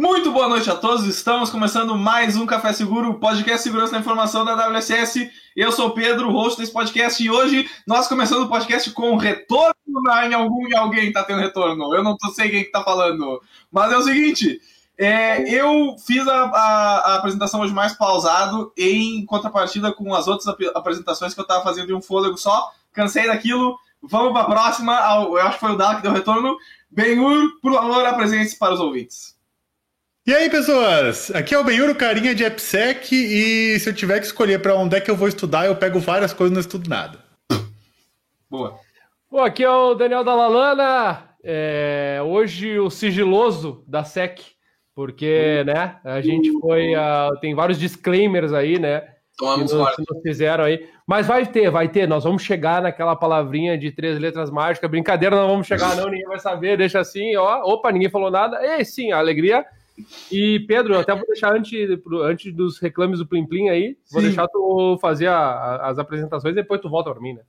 Muito boa noite a todos. Estamos começando mais um Café Seguro, podcast Segurança da Informação da WSS. Eu sou o Pedro, host desse podcast, e hoje nós começando o podcast com retorno em algum em alguém tá tendo retorno. Eu não sei quem que tá falando. Mas é o seguinte, é, eu fiz a, a, a, apresentação hoje mais pausado em contrapartida com as outras ap apresentações que eu tava fazendo em um fôlego só. Cansei daquilo. Vamos para a próxima. Eu acho que foi o Dala que deu retorno. Benhur, por favor, apresente-se para os ouvintes. E aí, pessoas? Aqui é o Benhuro Carinha de AppSec e se eu tiver que escolher para onde é que eu vou estudar, eu pego várias coisas e não estudo nada. Boa. Bom, aqui é o Daniel Dalalana, é, hoje o sigiloso da SEC, porque, né, a gente foi, uh, tem vários disclaimers aí, né, Tomamos que nos, nos fizeram aí, mas vai ter, vai ter, nós vamos chegar naquela palavrinha de três letras mágicas, brincadeira, não vamos chegar não, ninguém vai saber, deixa assim, ó, opa, ninguém falou nada, e sim, a alegria e, Pedro, eu até vou deixar antes, antes dos reclames do Plim Plim aí, vou Sim. deixar tu fazer a, a, as apresentações e depois tu volta pra mim, né?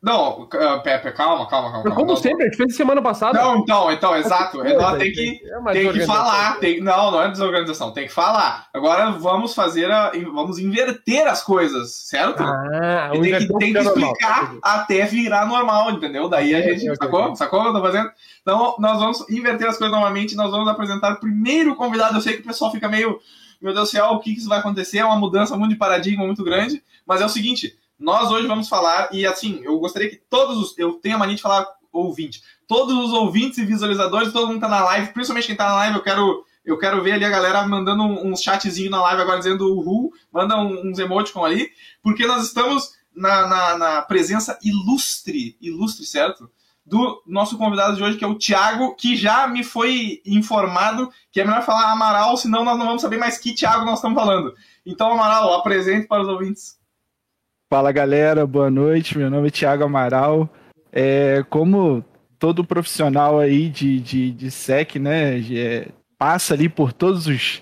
Não, Pepe, calma, calma, calma. Como sempre, a gente fez semana passada. Não, então, então, exato. Nós tem que, é tem que falar. Tem, não, não é desorganização, tem que falar. Agora vamos fazer a. Vamos inverter as coisas, certo? Ah, tem que, tem que explicar normal. até virar normal, entendeu? Daí a gente. sacou? Sacou o que eu tô fazendo? Então, nós vamos inverter as coisas novamente. Nós vamos apresentar o primeiro convidado. Eu sei que o pessoal fica meio. Meu Deus do céu, o que isso vai acontecer? É uma mudança muito de paradigma muito grande. Mas é o seguinte nós hoje vamos falar, e assim, eu gostaria que todos os. Eu tenho a mania de falar ouvinte. Todos os ouvintes e visualizadores, todo mundo tá na live, principalmente quem tá na live, eu quero. Eu quero ver ali a galera mandando um, um chatzinho na live agora dizendo uhul, manda um, uns emoticons ali, porque nós estamos na, na, na, presença ilustre, ilustre, certo? Do nosso convidado de hoje, que é o Thiago, que já me foi informado que é melhor falar Amaral, senão nós não vamos saber mais que Thiago nós estamos falando. Então, Amaral, apresente para os ouvintes. Fala galera, boa noite. Meu nome é Thiago Amaral. É, como todo profissional aí de, de, de SEC, né, é, passa ali por todos os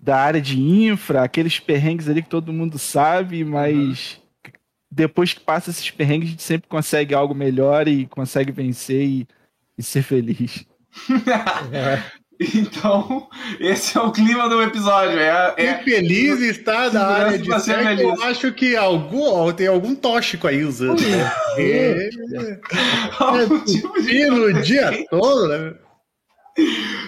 da área de infra, aqueles perrengues ali que todo mundo sabe, mas uhum. depois que passa esses perrengues, a gente sempre consegue algo melhor e consegue vencer e, e ser feliz. é. Então, esse é o clima do episódio. É, é... feliz está na área de sexo. Eu acho que algum, tem algum tóxico aí usando. Né? É, tipo de... no dia todo, né?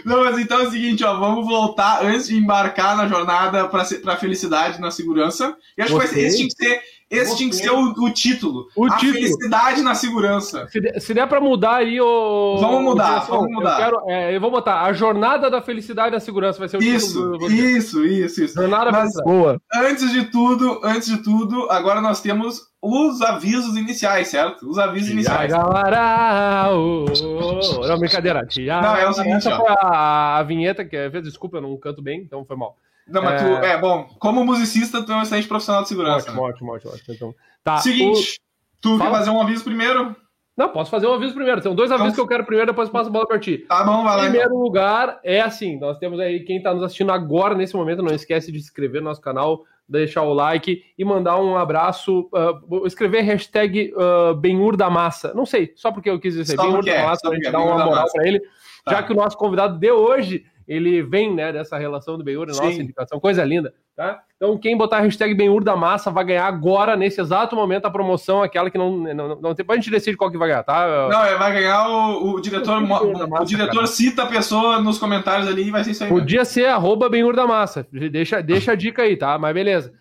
Não, mas então é o seguinte, ó, vamos voltar antes de embarcar na jornada para a felicidade na segurança. E acho Você? que esse tinha que ser esse Você... tinha que ser o, o título. O a título. felicidade na segurança. Se, der, se der pra mudar aí o. Vamos mudar, o vamos mudar. Eu, quero, é, eu, vou botar a jornada da felicidade na segurança. Vai ser o isso, título. Isso, isso, isso. Jornada Mas, boa. Antes de tudo, antes de tudo, agora nós temos os avisos iniciais, certo? Os avisos iniciais. Galera, não, brincadeira. Não, é o seguinte. Essa foi a, a vinheta que desculpa, eu não canto bem, então foi mal. Não, mas é... tu, é bom, como musicista, tu é um excelente profissional de segurança. Ótimo, né? ótimo, ótimo, ótimo. Então, tá, Seguinte, o... tu Fala. quer fazer um aviso primeiro? Não, posso fazer um aviso primeiro. Tem dois avisos então... que eu quero primeiro, depois passo a bola para ti. Tá bom, vai lá. Em primeiro então. lugar, é assim: nós temos aí quem está nos assistindo agora, nesse momento, não esquece de se inscrever no nosso canal, deixar o like e mandar um abraço. Uh, escrever hashtag uh, Benhur da Massa. Não sei, só porque eu quis dizer Benhur da Massa, pra gente dar uma moral para ele. Tá. Já que o nosso convidado de hoje ele vem né, dessa relação do Benhur, nossa indicação, coisa linda. Tá? Então, quem botar a hashtag Benhur da Massa vai ganhar agora, nesse exato momento, a promoção, aquela que não, não, não tem. A gente decide qual que vai ganhar, tá? Não, é, vai ganhar o, o diretor. massa, o diretor cara. cita a pessoa nos comentários ali e vai ser isso aí. Podia mesmo. ser arroba Benhur da Massa. Deixa, deixa a dica aí, tá? Mas beleza.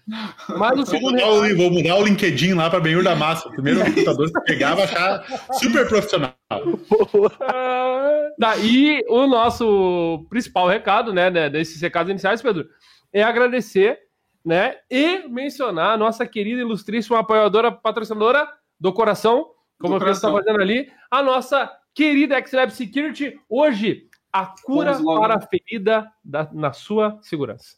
Mas o segundo. Vou mudar o, vou mudar o LinkedIn lá para Benhur da Massa. O primeiro computador que pegar vai achar super profissional. Daí o nosso principal recado, né, né, desses recados iniciais, Pedro, é agradecer, né, e mencionar a nossa querida, ilustríssima apoiadora, patrocinadora do coração, como do a está fazendo ali, a nossa querida XLab Security, hoje a cura para a ferida da, na sua segurança.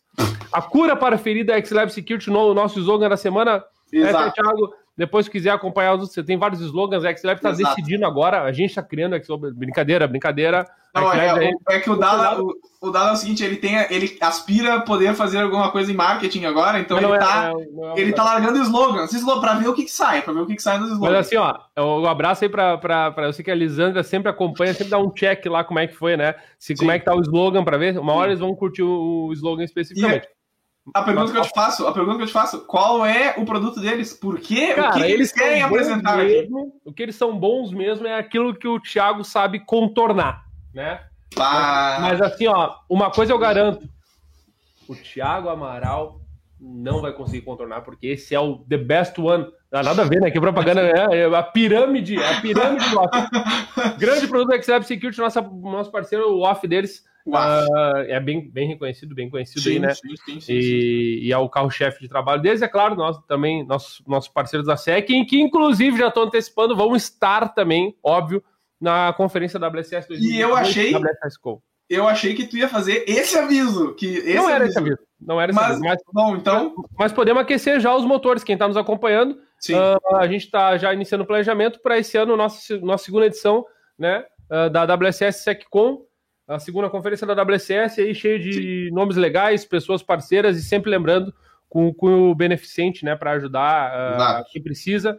A cura para a ferida XLab Security, no nosso slogan da semana, Exato. é, Thiago, Depois, se quiser acompanhar, você tem vários slogans. A XLab está decidindo agora. A gente está criando a XLab. Brincadeira, brincadeira. Não, é, é, que o Dala, o, o Dala é o seguinte, ele tem, ele aspira a poder fazer alguma coisa em marketing agora, então ele, é, tá, é, ele tá largando slogans, para ver o que, que sai, para ver o que, que sai nos slogans. Mas assim, ó, um abraço aí para pra, pra, eu sei que a Lisandra sempre acompanha, sempre dá um check lá como é que foi, né? Se, como é que tá o slogan para ver, uma hora Sim. eles vão curtir o, o slogan especificamente. A pergunta que eu te faço, a pergunta que eu te faço, qual é o produto deles? Por quê? Cara, o que eles, eles querem apresentar mesmo, aqui? O que eles são bons mesmo é aquilo que o Thiago sabe contornar, né? Ah. Mas assim, ó, uma coisa eu garanto: o Thiago Amaral não vai conseguir contornar, porque esse é o the best one. Não nada a ver, né? Que propaganda é, é a pirâmide, a pirâmide do off. Grande produto da Xlab Security, nossa, nosso parceiro, o off deles. Uh, é bem, bem reconhecido, bem conhecido sim, aí, né? Sim, sim, sim, e, e, é o carro-chefe de trabalho deles, é claro, nós também, nossos, nossos parceiros da SEC, em que inclusive já estou antecipando, vão estar também, óbvio, na conferência WSS 2020. E eu achei. Eu achei que tu ia fazer esse aviso. Que esse não era esse aviso. Não era esse mas. Mas, bom, então... mas podemos aquecer já os motores. Quem está nos acompanhando, uh, a gente está já iniciando o planejamento para esse ano, nossa, nossa segunda edição né, uh, da WSS SecCom, a segunda conferência da WSS, aí cheio de Sim. nomes legais, pessoas parceiras e sempre lembrando com, com o beneficente né, para ajudar uh, quem precisa.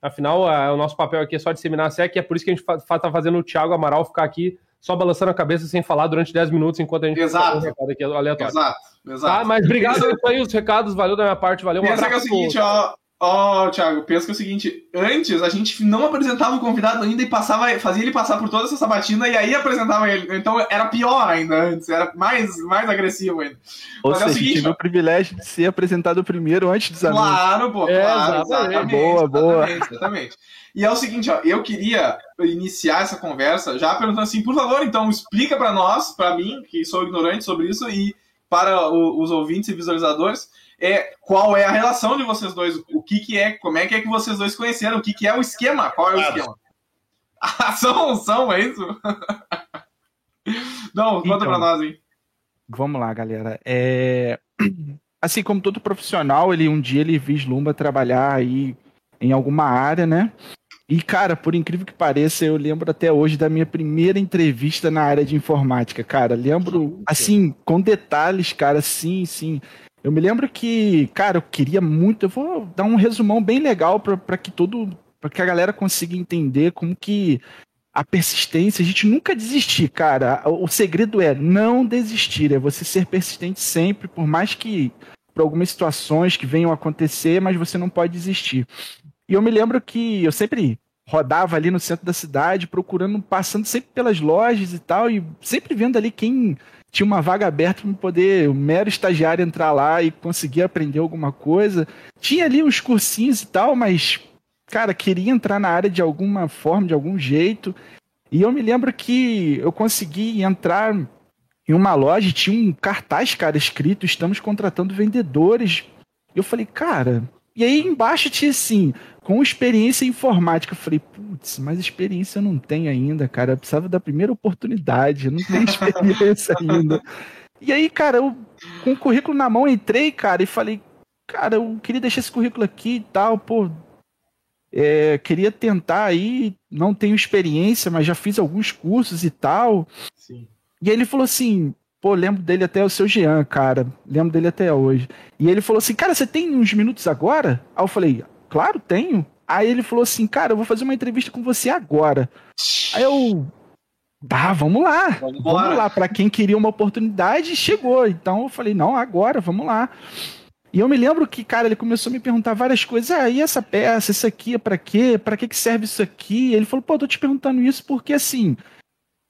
Afinal, o nosso papel aqui é só disseminar a SEC, é por isso que a gente está fazendo o Thiago Amaral ficar aqui só balançando a cabeça sem falar durante 10 minutos enquanto a gente exato. aqui aleatório. Exato, exato. Tá? Mas obrigado aí os recados, valeu da minha parte, valeu. Um Pensa que é o seguinte, ó, Ó, Thiago, pensa que é o seguinte, antes a gente não apresentava o convidado ainda e passava, fazia ele passar por toda essa sabatina e aí apresentava ele. Então era pior ainda antes, era mais, mais agressivo ainda. Ou Mas seja, é o seguinte, tive ó... o privilégio de ser apresentado primeiro antes dos amigos. Claro, pô, é, claro, exatamente. Boa, boa. Exatamente, E é o seguinte, ó, eu queria iniciar essa conversa já perguntando assim, por favor, então explica para nós, para mim, que sou ignorante sobre isso, e para o, os ouvintes e visualizadores, é qual é a relação de vocês dois, o que, que é, como é que é que vocês dois conheceram, o que, que é o esquema, qual é o esquema. Ah, são, são, é isso? Não, conta então, pra nós, hein? Vamos lá, galera. É... Assim como todo profissional, ele um dia ele vislumbra trabalhar aí em alguma área, né? E, cara, por incrível que pareça, eu lembro até hoje da minha primeira entrevista na área de informática, cara. Lembro, assim, com detalhes, cara, sim, sim. Eu me lembro que, cara, eu queria muito. Eu vou dar um resumão bem legal para que todo. para que a galera consiga entender como que a persistência, a gente nunca desistir, cara. O segredo é não desistir, é você ser persistente sempre, por mais que por algumas situações que venham a acontecer, mas você não pode desistir. E eu me lembro que eu sempre rodava ali no centro da cidade, procurando, passando sempre pelas lojas e tal, e sempre vendo ali quem tinha uma vaga aberta para poder, o mero estagiário, entrar lá e conseguir aprender alguma coisa. Tinha ali uns cursinhos e tal, mas, cara, queria entrar na área de alguma forma, de algum jeito. E eu me lembro que eu consegui entrar em uma loja, tinha um cartaz, cara, escrito: estamos contratando vendedores. Eu falei, cara. E aí embaixo tinha assim, com experiência informática. Eu falei, putz, mas experiência eu não tenho ainda, cara. Eu precisava da primeira oportunidade, eu não tenho experiência ainda. E aí, cara, eu com o currículo na mão entrei, cara, e falei, cara, eu queria deixar esse currículo aqui e tal, pô. É, queria tentar aí, não tenho experiência, mas já fiz alguns cursos e tal. Sim. E aí ele falou assim, pô, lembro dele até o seu Jean, cara. Lembro dele até hoje. E ele falou assim, cara, você tem uns minutos agora? Aí eu falei, Claro, tenho. Aí ele falou assim, cara, eu vou fazer uma entrevista com você agora. Aí eu. Tá, vamos lá. Vamos, vamos lá. Para quem queria uma oportunidade, chegou. Então eu falei, não, agora, vamos lá. E eu me lembro que, cara, ele começou a me perguntar várias coisas. Ah, e essa peça, isso aqui é para quê? Para que, que serve isso aqui? Ele falou, pô, tô te perguntando isso porque assim,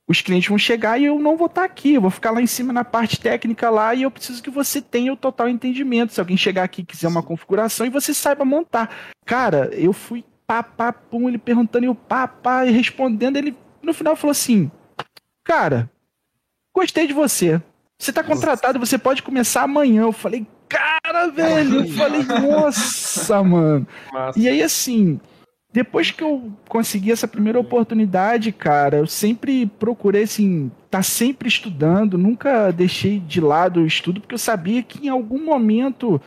os clientes vão chegar e eu não vou estar aqui, eu vou ficar lá em cima na parte técnica lá e eu preciso que você tenha o total entendimento. Se alguém chegar aqui e quiser uma configuração e você saiba montar. Cara, eu fui pá, pá, pum, ele perguntando e eu pá, pá, e respondendo, ele no final falou assim: Cara, gostei de você. Você tá contratado, você pode começar amanhã. Eu falei, cara, velho. Eu falei, nossa, mano. Massa. E aí, assim, depois que eu consegui essa primeira oportunidade, cara, eu sempre procurei, assim, tá sempre estudando, nunca deixei de lado o estudo, porque eu sabia que em algum momento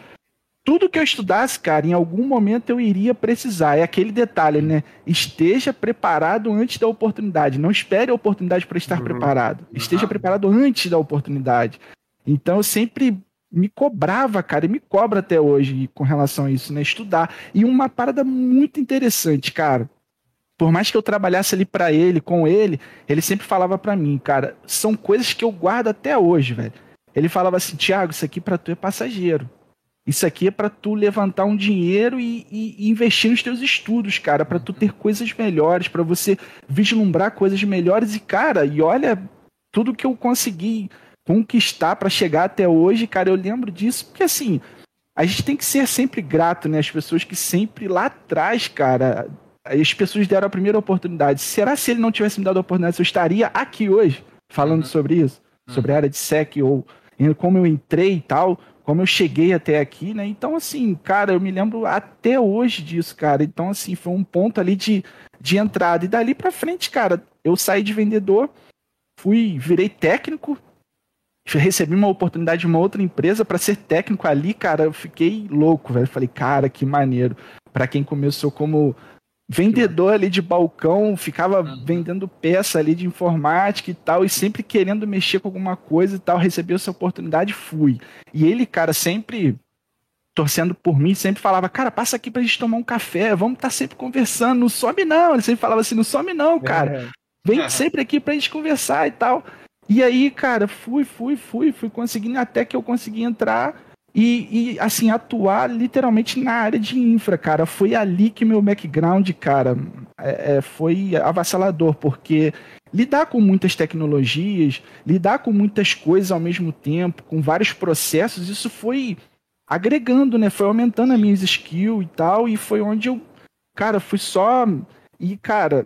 tudo que eu estudasse, cara, em algum momento eu iria precisar. É aquele detalhe, né? Esteja preparado antes da oportunidade. Não espere a oportunidade para estar uhum. preparado. Esteja uhum. preparado antes da oportunidade. Então eu sempre me cobrava, cara, e me cobra até hoje com relação a isso, né? Estudar. E uma parada muito interessante, cara. Por mais que eu trabalhasse ali para ele, com ele, ele sempre falava para mim, cara, são coisas que eu guardo até hoje, velho. Ele falava assim, Tiago, isso aqui para tu é passageiro. Isso aqui é para tu levantar um dinheiro e, e, e, investir nos teus estudos, cara, para tu ter coisas melhores, para você vislumbrar coisas melhores e cara, e olha tudo que eu consegui conquistar para chegar até hoje, cara, eu lembro disso, porque assim, a gente tem que ser sempre grato, né? As pessoas que sempre lá atrás, cara, as pessoas deram a primeira oportunidade. Será se ele não tivesse me dado a oportunidade, eu estaria aqui hoje falando uhum. sobre isso? Uhum. Sobre a área de SEC ou como eu entrei e tal, como eu cheguei até aqui, né? Então, assim, cara, eu me lembro até hoje disso, cara. Então, assim, foi um ponto ali de, de entrada. E dali pra frente, cara, eu saí de vendedor, fui, virei técnico, recebi uma oportunidade de uma outra empresa para ser técnico ali, cara, eu fiquei louco, velho. Falei, cara, que maneiro. Para quem começou como vendedor ali de balcão, ficava vendendo peça ali de informática e tal, e sempre querendo mexer com alguma coisa e tal, recebi essa oportunidade fui. E ele, cara, sempre torcendo por mim, sempre falava, cara, passa aqui pra gente tomar um café, vamos estar tá sempre conversando, não some não. Ele sempre falava assim, não some não, cara. É. Vem sempre aqui pra gente conversar e tal. E aí, cara, fui, fui, fui, fui conseguindo até que eu consegui entrar e, e, assim, atuar literalmente na área de infra, cara. Foi ali que meu background, cara, é, é, foi avassalador, porque lidar com muitas tecnologias, lidar com muitas coisas ao mesmo tempo, com vários processos, isso foi agregando, né? Foi aumentando as minhas skills e tal, e foi onde eu, cara, fui só. E, cara,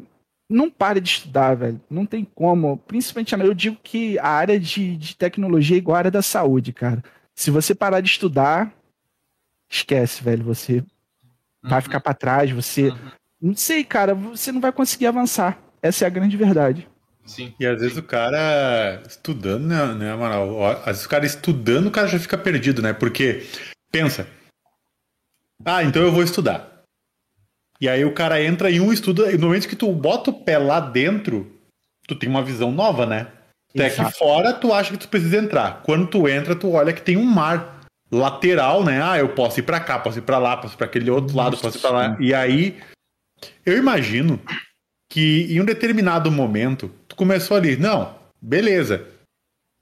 não pare de estudar, velho. Não tem como. Principalmente, eu digo que a área de, de tecnologia é igual a área da saúde, cara. Se você parar de estudar, esquece, velho. Você uhum. vai ficar para trás, você. Uhum. Não sei, cara, você não vai conseguir avançar. Essa é a grande verdade. Sim. E às vezes o cara estudando, né, né Amaral? Às vezes o cara estudando, o cara já fica perdido, né? Porque, pensa. Ah, então eu vou estudar. E aí o cara entra em um estudo, e no momento que tu bota o pé lá dentro, tu tem uma visão nova, né? Até aqui fora tu acha que tu precisa entrar. Quando tu entra, tu olha que tem um mar lateral, né? Ah, eu posso ir para cá, posso ir para lá, posso ir para aquele outro lado, posso ir para lá. E aí eu imagino que em um determinado momento tu começou ali, não, beleza.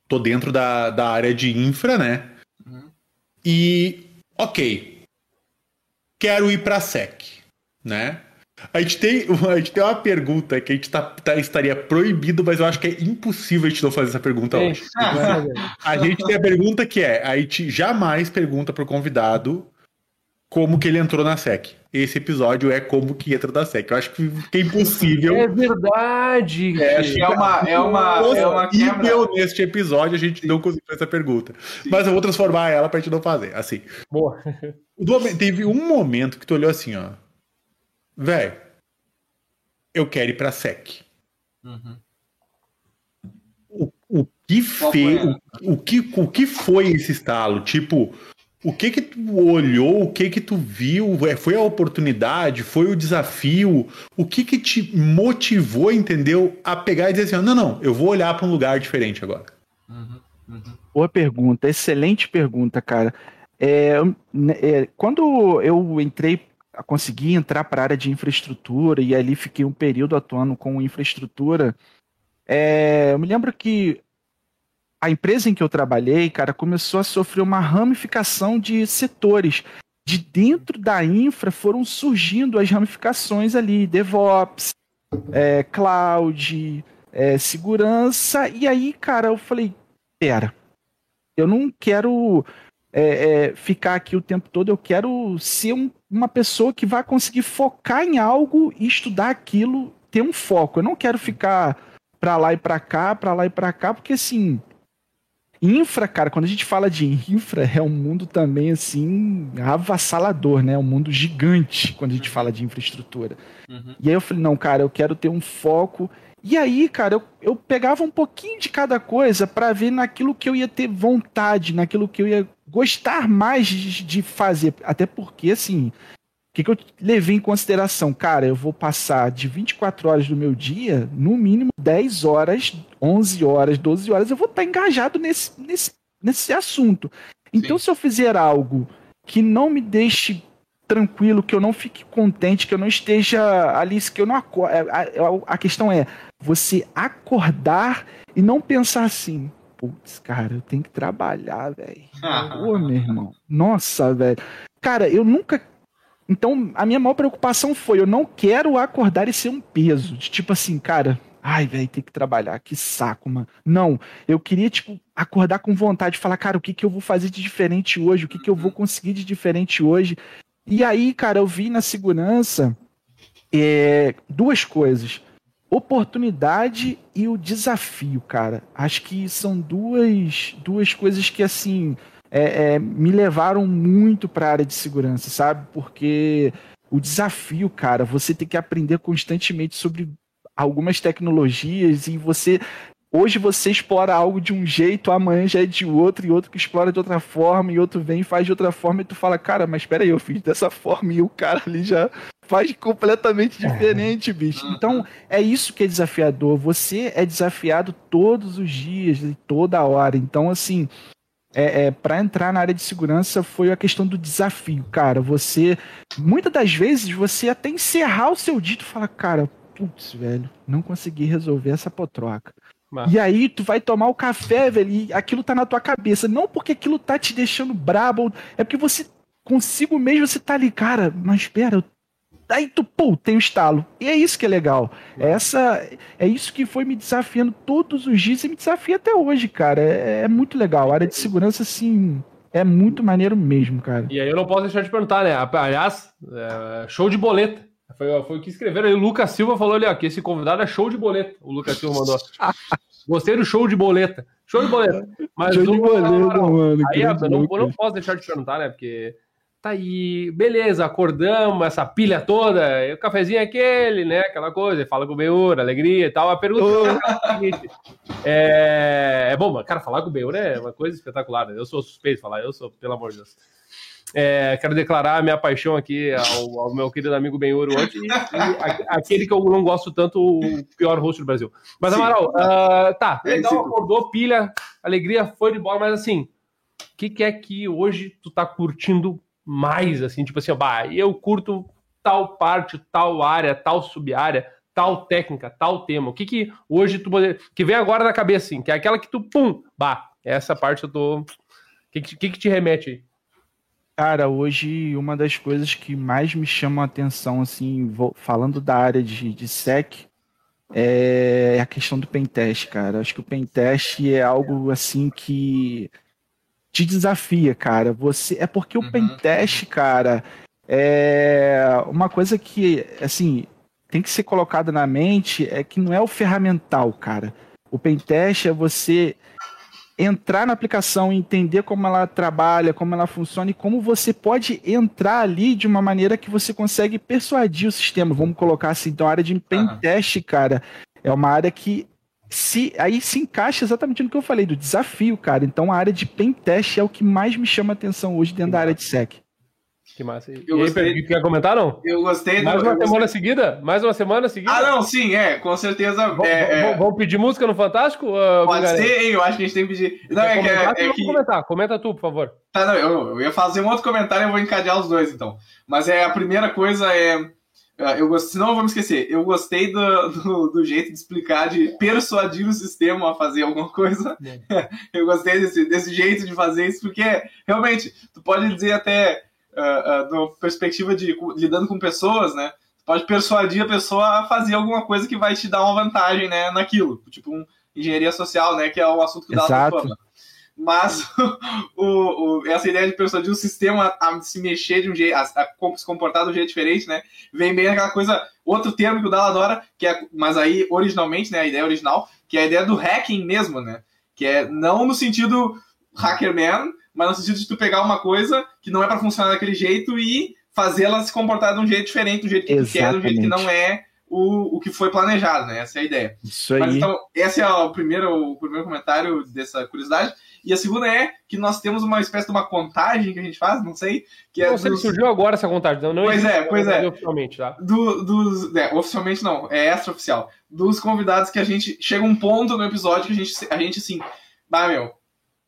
Tô dentro da, da área de infra, né? Uhum. E ok. Quero ir para sec né? A gente, tem, a gente tem uma pergunta que a gente tá, tá, estaria proibido, mas eu acho que é impossível a gente não fazer essa pergunta é. hoje. a gente tem a pergunta que é: a gente jamais pergunta pro convidado como que ele entrou na SEC. Esse episódio é como que entra na SEC. Eu acho que é impossível. É verdade. É, acho que é uma, é uma, é uma quebra. neste episódio a gente Sim. não conseguiu fazer essa pergunta. Sim. Mas eu vou transformar ela pra gente não fazer. Assim. Boa. Teve um momento que tu olhou assim, ó velho, eu quero ir pra SEC. Uhum. O, o, que fez, o, o, que, o que foi esse estalo? Tipo, o que que tu olhou, o que que tu viu? É, foi a oportunidade? Foi o desafio? O que que te motivou, entendeu? A pegar e dizer assim, não, não, eu vou olhar para um lugar diferente agora. Uhum, uhum. Boa pergunta, excelente pergunta, cara. É, é, quando eu entrei consegui entrar para a área de infraestrutura e ali fiquei um período atuando com infraestrutura. É, eu me lembro que a empresa em que eu trabalhei, cara, começou a sofrer uma ramificação de setores. De dentro da infra foram surgindo as ramificações ali, DevOps, é, cloud, é, segurança. E aí, cara, eu falei, pera, eu não quero é, é, ficar aqui o tempo todo, eu quero ser um, uma pessoa que vai conseguir focar em algo e estudar aquilo, ter um foco. Eu não quero ficar para lá e para cá, para lá e para cá, porque assim, infra, cara, quando a gente fala de infra, é um mundo também assim avassalador, né? Um mundo gigante quando a gente fala de infraestrutura. Uhum. E aí eu falei, não, cara, eu quero ter um foco e aí, cara, eu, eu pegava um pouquinho de cada coisa para ver naquilo que eu ia ter vontade, naquilo que eu ia gostar mais de, de fazer. Até porque, assim, que, que eu levei em consideração? Cara, eu vou passar de 24 horas do meu dia, no mínimo 10 horas, 11 horas, 12 horas, eu vou estar engajado nesse, nesse, nesse assunto. Então, Sim. se eu fizer algo que não me deixe tranquilo, que eu não fique contente, que eu não esteja ali, que eu não acorde. É, a, a questão é você acordar e não pensar assim, putz, cara, eu tenho que trabalhar, velho. Ô, meu irmão. Nossa, velho. Cara, eu nunca. Então, a minha maior preocupação foi: eu não quero acordar e ser um peso. De tipo assim, cara, ai, velho, tem que trabalhar, que saco, mano. Não, eu queria, tipo, acordar com vontade, falar, cara, o que, que eu vou fazer de diferente hoje? O que, que eu vou conseguir de diferente hoje? E aí, cara, eu vi na segurança é, duas coisas: oportunidade e o desafio, cara. Acho que são duas, duas coisas que, assim, é, é, me levaram muito para a área de segurança, sabe? Porque o desafio, cara, você tem que aprender constantemente sobre algumas tecnologias e você Hoje você explora algo de um jeito, amanhã já é de outro, e outro que explora de outra forma, e outro vem e faz de outra forma, e tu fala, cara, mas espera aí, eu fiz dessa forma, e o cara ali já faz completamente diferente, bicho. Então, é isso que é desafiador. Você é desafiado todos os dias, toda hora. Então, assim, é, é para entrar na área de segurança foi a questão do desafio, cara. Você, muitas das vezes, você até encerrar o seu dito fala, cara, putz, velho, não consegui resolver essa potroca. Mas... E aí tu vai tomar o café, velho, e aquilo tá na tua cabeça. Não porque aquilo tá te deixando brabo, é porque você consigo mesmo você tá ali, cara, mas espera, aí tu, pô, tem o um estalo. E é isso que é legal. É essa, é isso que foi me desafiando todos os dias e me desafia até hoje, cara. É, é muito legal. A área de segurança, assim, é muito maneiro mesmo, cara. E aí eu não posso deixar de perguntar, né? Aliás, é, show de boleta. Foi, foi o que escreveram aí. O Lucas Silva falou ali, ó, que esse convidado é show de boleta. O Lucas Silva mandou. Gostei do show de boleta. Show de boleta. Mas show de boleta, mano. Aí eu não, eu não posso deixar de perguntar, né? Porque tá aí, beleza, acordamos, essa pilha toda, o cafezinho é aquele, né? Aquela coisa, fala com o Beura, alegria e tal. A pergunta é, é bom, cara, falar com o Beura é uma coisa espetacular. Né? Eu sou suspeito de falar, eu sou, pelo amor de Deus. É, quero declarar a minha paixão aqui ao, ao meu querido amigo Benhuro ontem e, e, aquele que eu não gosto tanto, o pior rosto do Brasil. Mas. Amaral, uh, tá, é legal, acordou, pilha, alegria, foi de bola, mas assim, o que, que, é que hoje tu tá curtindo mais, assim, tipo assim, bah, eu curto tal parte, tal área, tal sub-área, tal técnica, tal tema. O que que hoje tu poder, que vem agora na cabeça, assim, que é aquela que tu, pum, bah, essa parte eu tô... O que, que, que te remete aí? Cara, hoje uma das coisas que mais me chama a atenção, assim, vou, falando da área de, de SEC, é a questão do pentest, cara. Acho que o pentest é algo assim que te desafia, cara. Você é porque uhum. o pentest, cara, é uma coisa que, assim, tem que ser colocada na mente é que não é o ferramental, cara. O pentest é você entrar na aplicação, entender como ela trabalha, como ela funciona e como você pode entrar ali de uma maneira que você consegue persuadir o sistema. Vamos colocar assim, então a área de pen test, cara, é uma área que se aí se encaixa exatamente no que eu falei do desafio, cara. Então a área de pen test é o que mais me chama atenção hoje dentro da área de sec. Que massa. E, eu gostei... aí, quer comentar, não? Eu gostei. Mais do... uma semana gostei... seguida? Mais uma semana seguida? Ah, não, sim, é, com certeza. Vamos, é, é... pedir música no Fantástico? Uh, Pode ser, hein, eu acho que a gente tem que pedir. Não, é, comentar, é, é que... comentar, comenta tu, por favor. Tá, não, eu, eu ia fazer um outro comentário e eu vou encadear os dois, então. Mas é, a primeira coisa é... é eu gostei, senão eu vou me esquecer. Eu gostei do, do, do, jeito de explicar, de persuadir o sistema a fazer alguma coisa. É. eu gostei desse, desse jeito de fazer isso, porque realmente, tu pode dizer até uh, uh, perspectiva de lidando com pessoas, né? Pode persuadir a pessoa a fazer alguma coisa que vai te dar uma vantagem, né, naquilo. Tipo um engenharia social, né, que é o assunto que dá a fama. Mas o, o, essa ideia de persuadir o sistema a, a se mexer de um jeito, a, a, se comportar de um jeito diferente, né? Vem bem aquela coisa, outro termo que o Dala adora, que é, mas aí originalmente, né, a ideia original, que é a ideia do hacking mesmo, né? Que é não no sentido hackerman, mas no sentido de tu pegar uma coisa que não é para funcionar daquele jeito e fazê-la se comportar de um jeito diferente, do jeito que Exatamente. tu quer, do jeito que não é o, o que foi planejado, né? Essa é a ideia. Isso aí. Mas, então, esse é o primeiro, o primeiro comentário dessa curiosidade. E a segunda é que nós temos uma espécie de uma contagem que a gente faz, não sei, que é não sei dos... se surgiu agora essa contagem. Não, não Pois é, pois é. Oficialmente, tá? do- dos. É, oficialmente não, é extraoficial. Dos convidados que a gente. Chega um ponto no episódio que a gente, a gente assim. Bah, meu.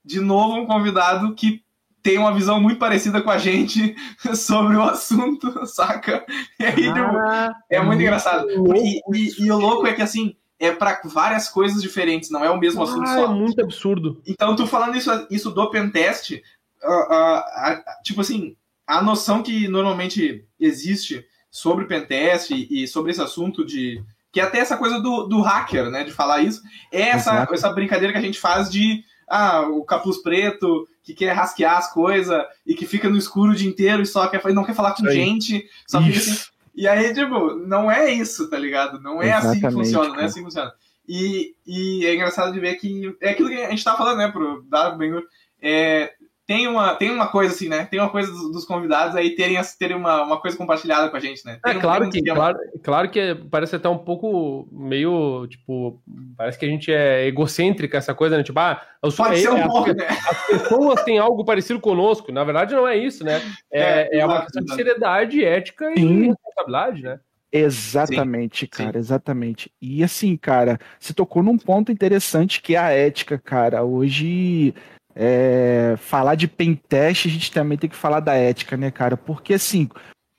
De novo, um convidado que tem uma visão muito parecida com a gente sobre o assunto, saca? E aí, tipo, Ah, é muito engraçado. louco E, e- e o louco é que, assim, é pra várias coisas diferentes, não é o mesmo assunto ah, só. é muito absurdo. Então, tu falando isso, isso do pentest, ah, ah, ah, tipo assim, a noção que normalmente existe sobre pentest e, e sobre esse assunto de. Que é até essa coisa do, do hacker, né? De falar isso, é essa, Exato. essa brincadeira que a gente faz de. Ah, o capuz preto que quer rasquear as coisas e que fica no escuro o dia inteiro e só quer, não quer falar com aí. gente, só fica assim. E aí, tipo, não é isso, tá ligado? Não é assim que Exatamente, funciona, não é cara. assim que funciona. E, e é engraçado de ver que é aquilo que a gente tava falando, né, pro Dado Benhur, é, tem, uma, tem uma coisa assim, né? Tem uma coisa dos, dos convidados aí terem, terem uma, uma coisa compartilhada com a gente, né? Tem É um- claro um que, claro, claro que é- parece até um pouco meio, tipo, parece que a gente é egocêntrica essa coisa, né? Tipo, ah, eu sou Pode ser um é, pouco, as, né? as pessoas têm algo parecido conosco. Na verdade, não é isso, né? É, É, é, uma questão de seriedade, ética e Sim. responsabilidade, né? Exatamente, cara, exatamente. E assim, cara, você tocou num ponto interessante que é a ética, cara. Hoje, é, falar de pentest, a gente também tem que falar da ética, né, cara? Porque assim,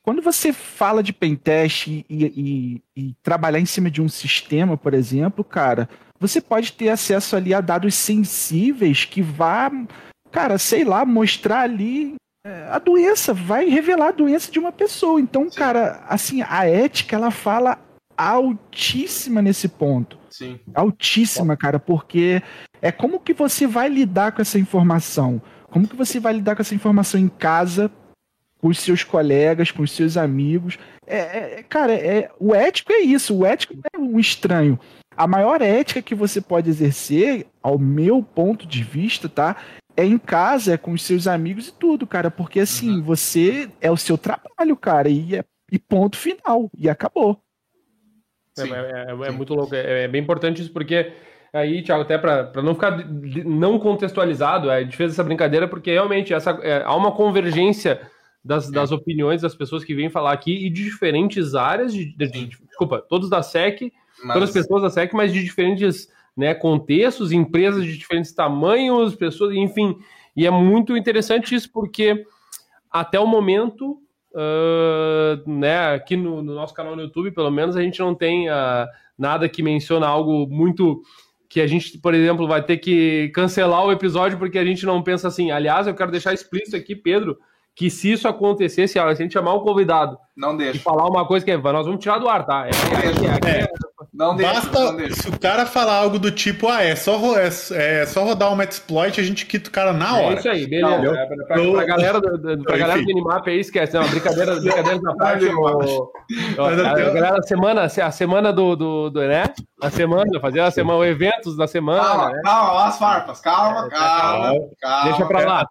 quando você fala de pentest e, e, e- trabalhar em cima de um sistema, por exemplo, cara, você pode ter acesso ali a dados sensíveis que vá, cara, sei lá, mostrar ali é, a doença, vai revelar a doença de uma pessoa. Então, cara, assim, a ética, ela fala altíssima nesse ponto. Sim. Altíssima, cara, porque é como que você vai lidar com essa informação? Como que você vai lidar com essa informação em casa, com os seus colegas, com os seus amigos? É, é- cara, é, o ético é isso, o ético não é um estranho. A maior ética que você pode exercer, ao meu ponto de vista, tá? É em casa, é com os seus amigos e tudo, cara. Porque assim, Uhum. você é o seu trabalho, cara, e, é, e ponto final. E acabou. É, é- é- é muito louco. É, é bem importante isso, porque aí, Thiago, até para não ficar não contextualizado, a gente fez essa brincadeira porque realmente essa, há uma convergência das, das opiniões das pessoas que vêm falar aqui e de diferentes áreas, de, de- de- desculpa, todos da SEC, todas as Mas, pessoas da SEC, mas de diferentes né, contextos, empresas de diferentes tamanhos, pessoas, enfim. E é muito interessante isso porque até o momento, ah, né, aqui no, no nosso canal no YouTube, pelo menos, a gente não tem ah, nada que menciona algo muito que a gente, por exemplo, vai ter que cancelar o episódio porque a gente não pensa assim. Aliás, eu quero deixar explícito aqui, Pedro, que se isso acontecesse, se a gente chamar um convidado não e deixa. falar uma coisa que é, nós vamos tirar do ar, tá? É, é, é, é, Não deixa. Basta Não deixa. se o cara falar algo do tipo, ah, é só, é, é só rodar um Metasploit, a gente quita o cara na É hora. isso aí, beleza. Não, É, pra, pra, eu- pra galera, do, do, pra galera do. Minimap aí, esquece. Não, brincadeira, brincadeira da parte. O- a, galera, a semana, a semana do, do, do, né? A semana, fazer a semana, o eventos da semana, Calma, né? calma, as farpas. Calma, É, calma, calma. Deixa pra lá.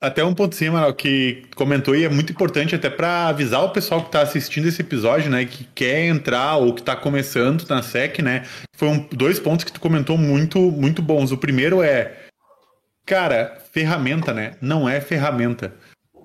Até, um ponto sim, Manoel, que comentou e é muito importante até para avisar o pessoal que está assistindo esse episódio, né, que quer entrar ou que está começando na SEC, né, foi um, dois pontos que tu comentou muito, muito bons. O primeiro é, cara, ferramenta, né, não é ferramenta,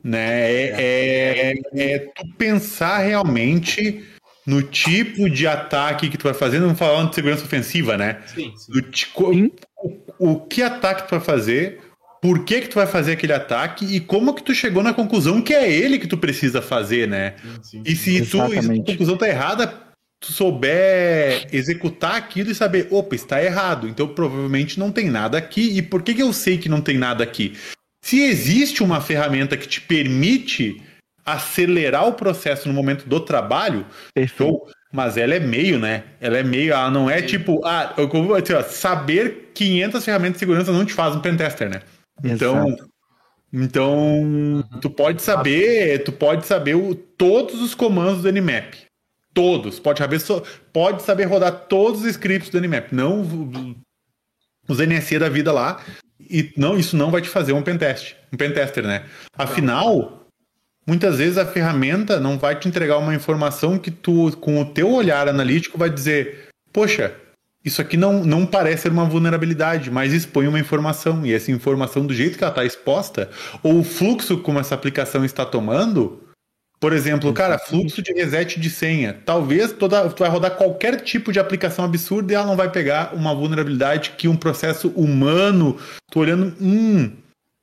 né, é, é, é tu pensar realmente no tipo de ataque que tu vai fazer, não falando de segurança ofensiva, né, Sim, Sim. o, o que ataque tu vai fazer, por que que tu vai fazer aquele ataque e como que tu chegou na conclusão que é ele que tu precisa fazer, né? sim, sim. E se tu, e se a conclusão tá errada, tu souber executar aquilo e saber, opa, está errado, então provavelmente não tem nada aqui. E por que que eu sei que não tem nada aqui? Se existe uma ferramenta que te permite acelerar o processo no momento do trabalho, Perfeito. Show. Mas ela é meio, né? Ela é meio, ela não é Sim. tipo, ah, eu, eu- assim, ó, saber 500 ferramentas de segurança não te faz um pentester, né? Então, Exato. então tu pode saber, tu pode saber o- todos os comandos do Nmap. Todos. Pode saber, só- pode saber rodar todos os scripts do Nmap, não os NSE da vida lá. E não, isso não vai te fazer um pentest, um pentester, né? Afinal, muitas vezes a ferramenta não vai te entregar uma informação que tu, com o teu olhar analítico, vai dizer: Poxa, isso aqui não, não parece ser uma vulnerabilidade, mas expõe uma informação. E essa informação, do jeito que ela está exposta, ou o fluxo como essa aplicação está tomando, por exemplo, cara, fluxo de reset de senha. Talvez toda, tu vai rodar qualquer tipo de aplicação absurda e ela não vai pegar uma vulnerabilidade que um processo humano, tu olhando, hum.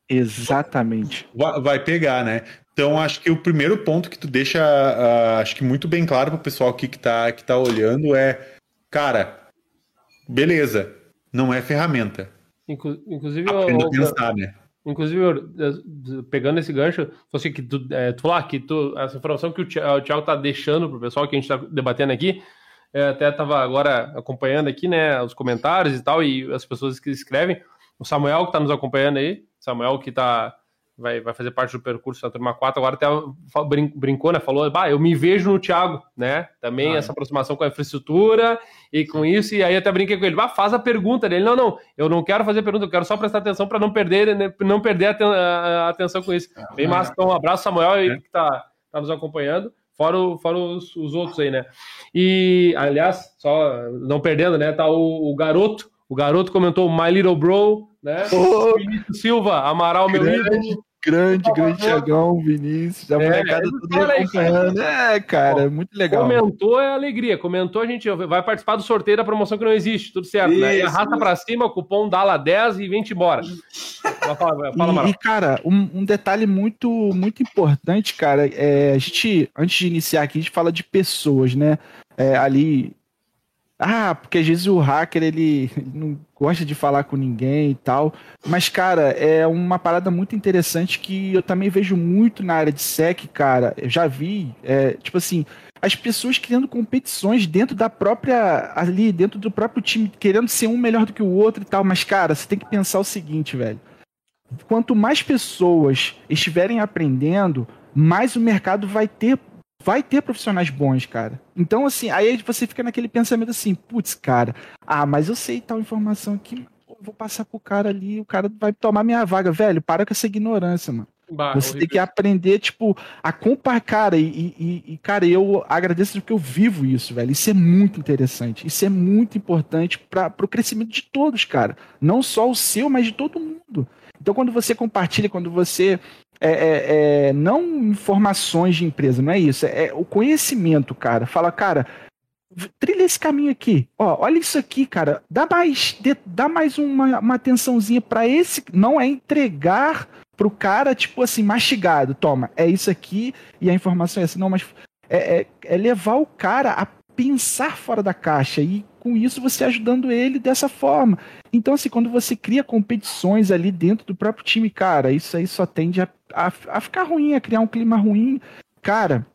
Exatamente. Vai, vai pegar, né? Então, acho que o primeiro ponto que tu deixa, uh, acho que muito bem claro para o pessoal aqui que está que tá olhando é, cara, beleza, não é ferramenta. inclusive, Aprenda a pensar, né? Inclusive, pegando esse gancho, você que tu, é, tu falar que tu, essa informação que o Thiago está deixando para o pessoal que a gente está debatendo aqui, é, até estava agora acompanhando aqui, né, os comentários e tal, e as pessoas que escrevem. O Samuel que está nos acompanhando aí, Samuel que está vai, vai fazer parte do percurso da turma 4, agora até brincou, né? Falou, bah, eu me vejo no Thiago, né? Também ah, essa aproximação com a infraestrutura e com isso, e aí até brinquei com ele, bah, faz a pergunta dele. Não, não, eu não quero fazer pergunta, eu quero só prestar atenção para não perder, né, não perder a, atenção com isso. Ah, Bem massa, então um abraço, Samuel, é. que tá, tá nos acompanhando. Fora, o, fora os, os, outros aí, né? E, aliás, só não perdendo, né? Tá o, o garoto, o garoto comentou My Little Bro, né? Oh, Silva, Amaral, meu ídolo. Grande, grande Tiagão, Vinícius, a é, molecada toda acompanhando. É, cara, muito legal. Comentou é alegria, comentou, a gente vai participar do sorteio da promoção que não existe, tudo certo, né? E arrasta pra cima, cupom DALA10 e vem embora. fala, fala, e, e, cara, um, um, detalhe muito, muito importante, cara, é, a gente, antes de iniciar aqui, a gente fala de pessoas, né? É, ali ah, porque às vezes o hacker ele não gosta de falar com ninguém e tal. Mas, cara, é uma parada muito interessante que eu também vejo muito na área de SEC, cara. Eu já vi, é, tipo assim, as pessoas criando competições dentro da própria. ali, dentro do próprio time, querendo ser um melhor do que o outro e tal. Mas, cara, você tem que pensar o seguinte, velho. Quanto mais pessoas estiverem aprendendo, mais o mercado vai ter vai ter profissionais bons, cara. Então, assim, aí você fica naquele pensamento assim, putz, cara, ah, mas eu sei tal informação aqui, vou passar pro cara ali, o cara vai tomar minha vaga. Velho, para com essa ignorância, mano. Bah, você horrível. tem que aprender, tipo, a comparar, cara, e, e, e, cara, eu agradeço porque eu vivo isso, velho. Isso é muito interessante. Isso é muito importante para o crescimento de todos, cara. Não só o seu, mas de todo mundo. Então, quando você compartilha, quando você é, é, é, não informações de empresa, não é isso. É o conhecimento, cara. Fala, cara, trilha esse caminho aqui. Ó, olha isso aqui, cara. Dá mais, dá mais uma, uma atençãozinha para esse. Não é entregar pro cara, tipo assim, mastigado. Toma, é isso aqui e a informação é essa. Não, mas é, é, é levar o cara a pensar fora da caixa e com isso você ajudando ele dessa forma. Então, assim, quando você cria competições ali dentro do próprio time, cara, isso aí só tende a, a, a ficar ruim, a criar um clima ruim, cara.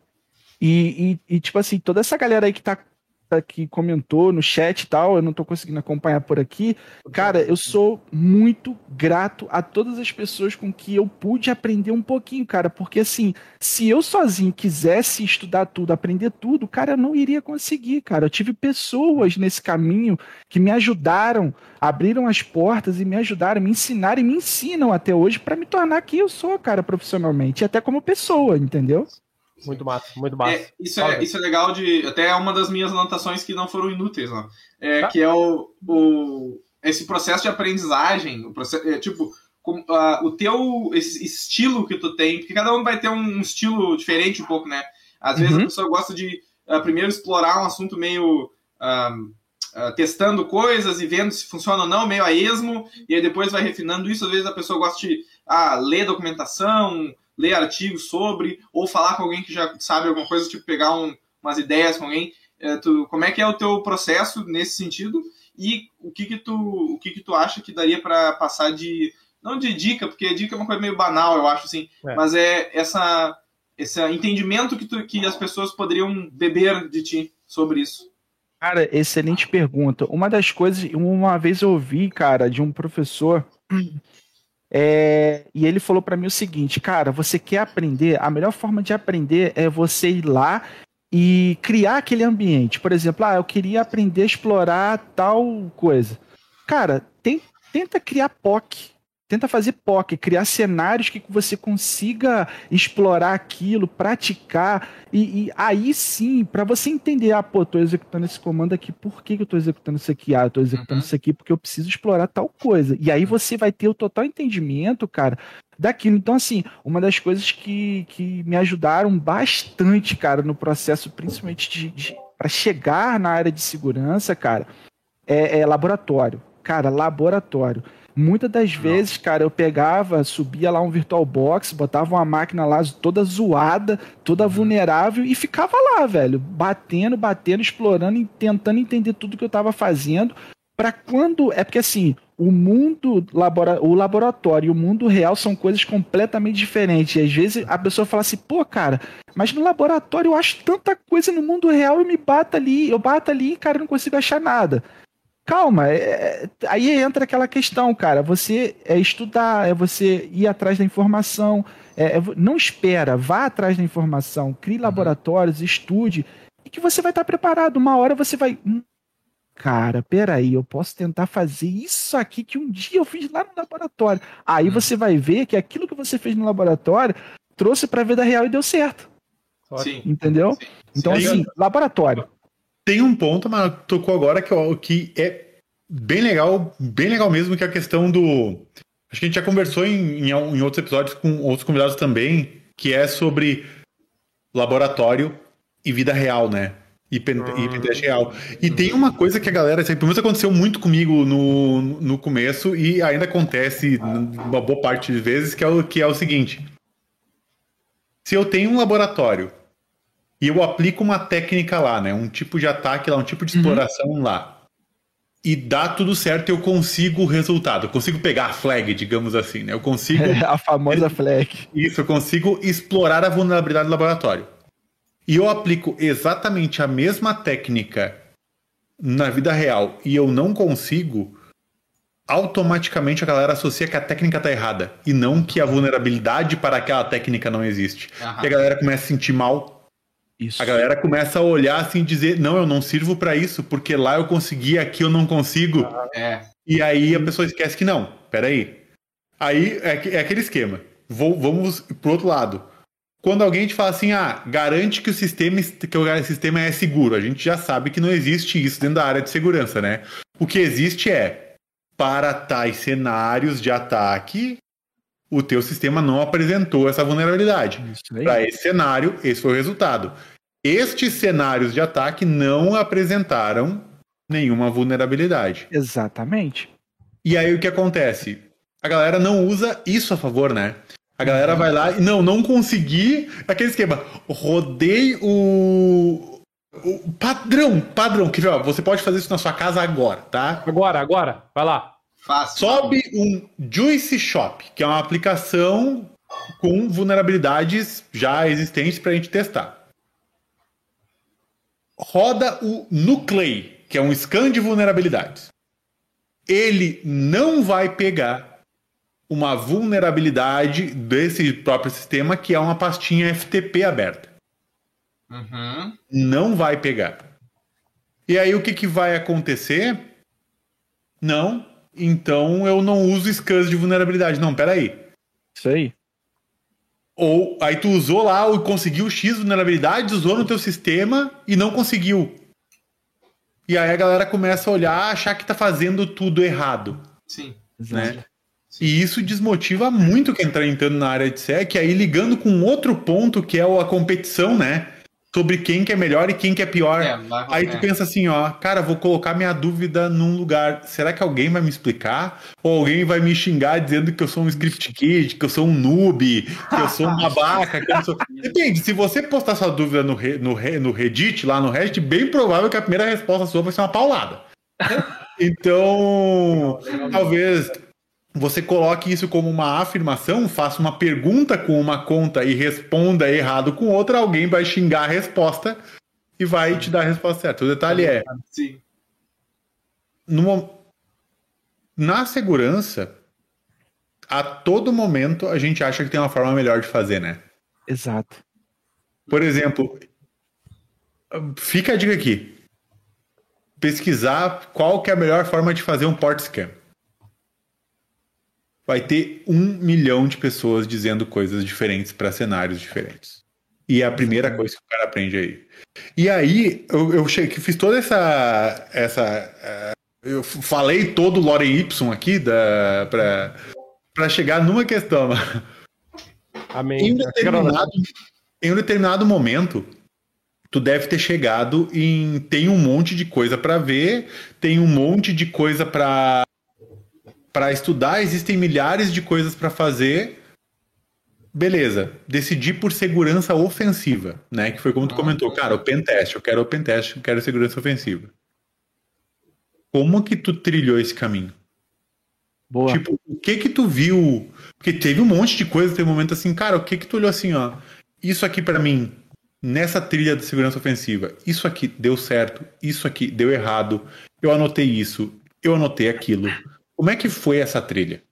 E, e, e, tipo assim, toda essa galera aí que tá que comentou no chat e tal, eu não tô conseguindo acompanhar por aqui. Cara, eu sou muito grato a todas as pessoas com que eu pude aprender um pouquinho, cara, porque assim, se eu sozinho quisesse estudar tudo, aprender tudo, cara, eu não iria conseguir, cara. Eu tive pessoas nesse caminho que me ajudaram, abriram as portas e me ajudaram, me ensinaram e me ensinam até hoje para me tornar quem eu sou, cara, profissionalmente, e até como pessoa, entendeu? Muito massa, muito massa. É, isso, é, isso é legal de. Até é uma das minhas anotações que não foram inúteis, né? É, tá. Que é o, o, esse processo de aprendizagem, o processo, é, tipo, com, uh, o teu esse estilo que tu tem, porque cada um vai ter um, estilo diferente um pouco, né? Às vezes a uhum. pessoa gosta de uh, primeiro explorar um assunto meio. Uh, testando coisas e vendo se funciona ou não, meio a esmo, e aí depois vai refinando isso. Às vezes a pessoa gosta de ah, ler documentação, ler artigos sobre, ou falar com alguém que já sabe alguma coisa, tipo pegar um, umas ideias com alguém. É, tu, como é que é o teu processo nesse sentido? E o que que tu, o que que tu acha que daria para passar de não de dica, porque dica é uma coisa meio banal, eu acho assim, é. mas é essa esse entendimento que, tu, que as pessoas poderiam beber de ti sobre isso. Cara, excelente pergunta. Uma das coisas, uma vez eu ouvi, cara, de um professor é, e ele falou para mim o seguinte, cara, você quer aprender? A melhor forma de aprender é você ir lá e criar aquele ambiente. Por exemplo, ah, eu queria aprender a explorar tal coisa. Cara, tem, tenta criar POC. Tenta fazer POC, criar cenários que você consiga explorar aquilo, praticar, e, e aí sim, para você entender, ah, pô, tô executando esse comando aqui, por que, que eu tô executando isso aqui? Ah, eu tô executando uhum. isso aqui porque eu preciso explorar tal coisa. E aí você vai ter o total entendimento, cara, daquilo. Então, assim, uma das coisas que, que me ajudaram bastante, cara, no processo, principalmente de, de para chegar na área de segurança, cara, é, é laboratório. Cara, laboratório. Muitas das vezes, cara, eu pegava, subia lá um VirtualBox, botava uma máquina lá toda zoada, toda uhum. vulnerável e ficava lá, velho, batendo, batendo, explorando e tentando entender tudo que eu tava fazendo. Para quando. É porque assim, o mundo, labora, o laboratório e o mundo real são coisas completamente diferentes. E às vezes a pessoa fala assim, pô, cara, mas no laboratório eu acho tanta coisa no mundo real e me bato ali, eu bato ali e, cara, não consigo achar nada. Calma, é, é, aí entra aquela questão, cara. Você é estudar, é você ir atrás da informação. É, é, não espera, vá atrás da informação, crie uhum. laboratórios, estude, e que você vai estar preparado. Uma hora você vai. Hum, cara, peraí, eu posso tentar fazer isso aqui que um dia eu fiz lá no laboratório. Aí uhum. você vai ver que aquilo que você fez no laboratório trouxe para a vida real e deu certo. Sim. Entendeu? Sim. Então, Sim. assim, laboratório tem um ponto, mas tocou agora que, que é bem legal, bem legal mesmo, que é a questão do. Acho que a gente já conversou em, em, em outros episódios com outros convidados também, que é sobre laboratório e vida real, né? E, pen, ah. e pentest real. E tem uma coisa que a galera, pelo menos aconteceu muito comigo no, no começo e ainda acontece uma boa parte de vezes, que é o, que é o seguinte. Se eu tenho um laboratório e eu aplico uma técnica lá, né? Um tipo de ataque lá, um tipo de uhum. exploração uhum. lá. E dá tudo certo, eu consigo o resultado. Eu consigo pegar a flag, digamos assim, né? Eu consigo. a famosa flag. Isso, eu consigo explorar a vulnerabilidade do laboratório. E eu aplico exatamente a mesma técnica na vida real e eu não consigo, automaticamente a galera associa que a técnica tá errada e não que a vulnerabilidade para aquela técnica não existe. Uhum. E a galera começa a sentir mal isso. A galera começa a olhar assim e dizer: não, eu não sirvo para isso, porque lá eu consegui, aqui eu não consigo. Ah, é. E aí a pessoa esquece que não, peraí. Aí é, é aquele esquema. Vou, vamos pro outro lado. Quando alguém te fala assim, ah, garante que o sistema que o sistema é seguro, a gente já sabe que não existe isso dentro da área de segurança, né? O que existe é para tais cenários de ataque, o teu sistema não apresentou essa vulnerabilidade. Para esse cenário, esse foi o resultado. Estes cenários de ataque não apresentaram nenhuma vulnerabilidade. Exatamente. E aí o que acontece? A galera não usa isso a favor, né? A galera vai lá e não, não consegui aquele esquema. Rodei o, o padrão, padrão que você pode fazer isso na sua casa agora, tá? Agora, agora, vai lá. Fácil. Sobe um Juice Shop, que é uma aplicação com vulnerabilidades já existentes para a gente testar. Roda o Nuclei, que é um scan de vulnerabilidades. Ele não vai pegar uma vulnerabilidade desse próprio sistema, que é uma pastinha FTP aberta. Uhum. Não vai pegar. E aí o que, que vai acontecer? Não, então eu não uso scans de vulnerabilidade. Não, peraí. Isso aí. Ou aí tu usou lá e conseguiu X vulnerabilidades, usou no teu sistema e não conseguiu. E aí a galera começa a olhar, achar que tá fazendo tudo errado. Sim. Né? Sim. E isso desmotiva muito quem tá entrando na área de SEC, aí ligando com outro ponto que é a competição, né? Sobre quem que é melhor e quem que é pior. É, Aí tu é. pensa assim, ó, cara, vou colocar minha dúvida num lugar. Será que alguém vai me explicar? Ou alguém vai me xingar dizendo que eu sou um script kid, que eu sou um noob, que eu sou um babaca, que eu sou... Depende, se você postar sua dúvida no, no, no Reddit, lá no Reddit, bem provável que a primeira resposta sua vai ser uma paulada. Então, talvez você coloque isso como uma afirmação, faça uma pergunta com uma conta e responda errado com outra, alguém vai xingar a resposta e vai te dar a resposta certa. O detalhe é. Sim. No, na segurança, a todo momento a gente acha que tem uma forma melhor de fazer, né? Exato. Por exemplo, fica a dica aqui. Pesquisar qual que é a melhor forma de fazer um port scan. Vai ter um milhão de pessoas dizendo coisas diferentes para cenários diferentes. E é a primeira coisa que o cara aprende aí. E aí, eu, eu cheguei, fiz toda essa. essa uh, eu falei todo o lore Y aqui da, pra, pra chegar numa questão. Amém. Em um, determinado, em um determinado momento, tu deve ter chegado em. Tem um monte de coisa para ver, tem um monte de coisa para para estudar, existem milhares de coisas para fazer. Beleza, decidi por segurança ofensiva, né? Que foi como tu ah, comentou, cara, o pentest, eu quero o pentest, eu quero segurança ofensiva. Como que tu trilhou esse caminho? Boa. Tipo, o que que tu viu? Porque teve um monte de coisa, teve um momento assim, cara, o que que tu olhou assim, ó? Isso aqui para mim, nessa trilha de segurança ofensiva, isso aqui deu certo, isso aqui deu errado, eu anotei isso, eu anotei aquilo. Como é que foi essa trilha?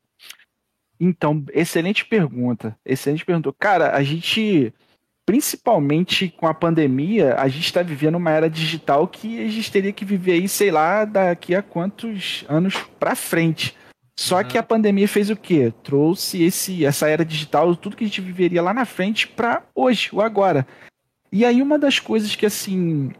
Então, excelente pergunta. Excelente pergunta. Cara, a gente, principalmente com a pandemia, a gente está vivendo uma era digital que a gente teria que viver aí, sei lá, daqui a quantos anos para frente. Só uhum. que a pandemia fez o quê? Trouxe esse, essa era digital, tudo que a gente viveria lá na frente para hoje, o agora. E aí uma das coisas que assim,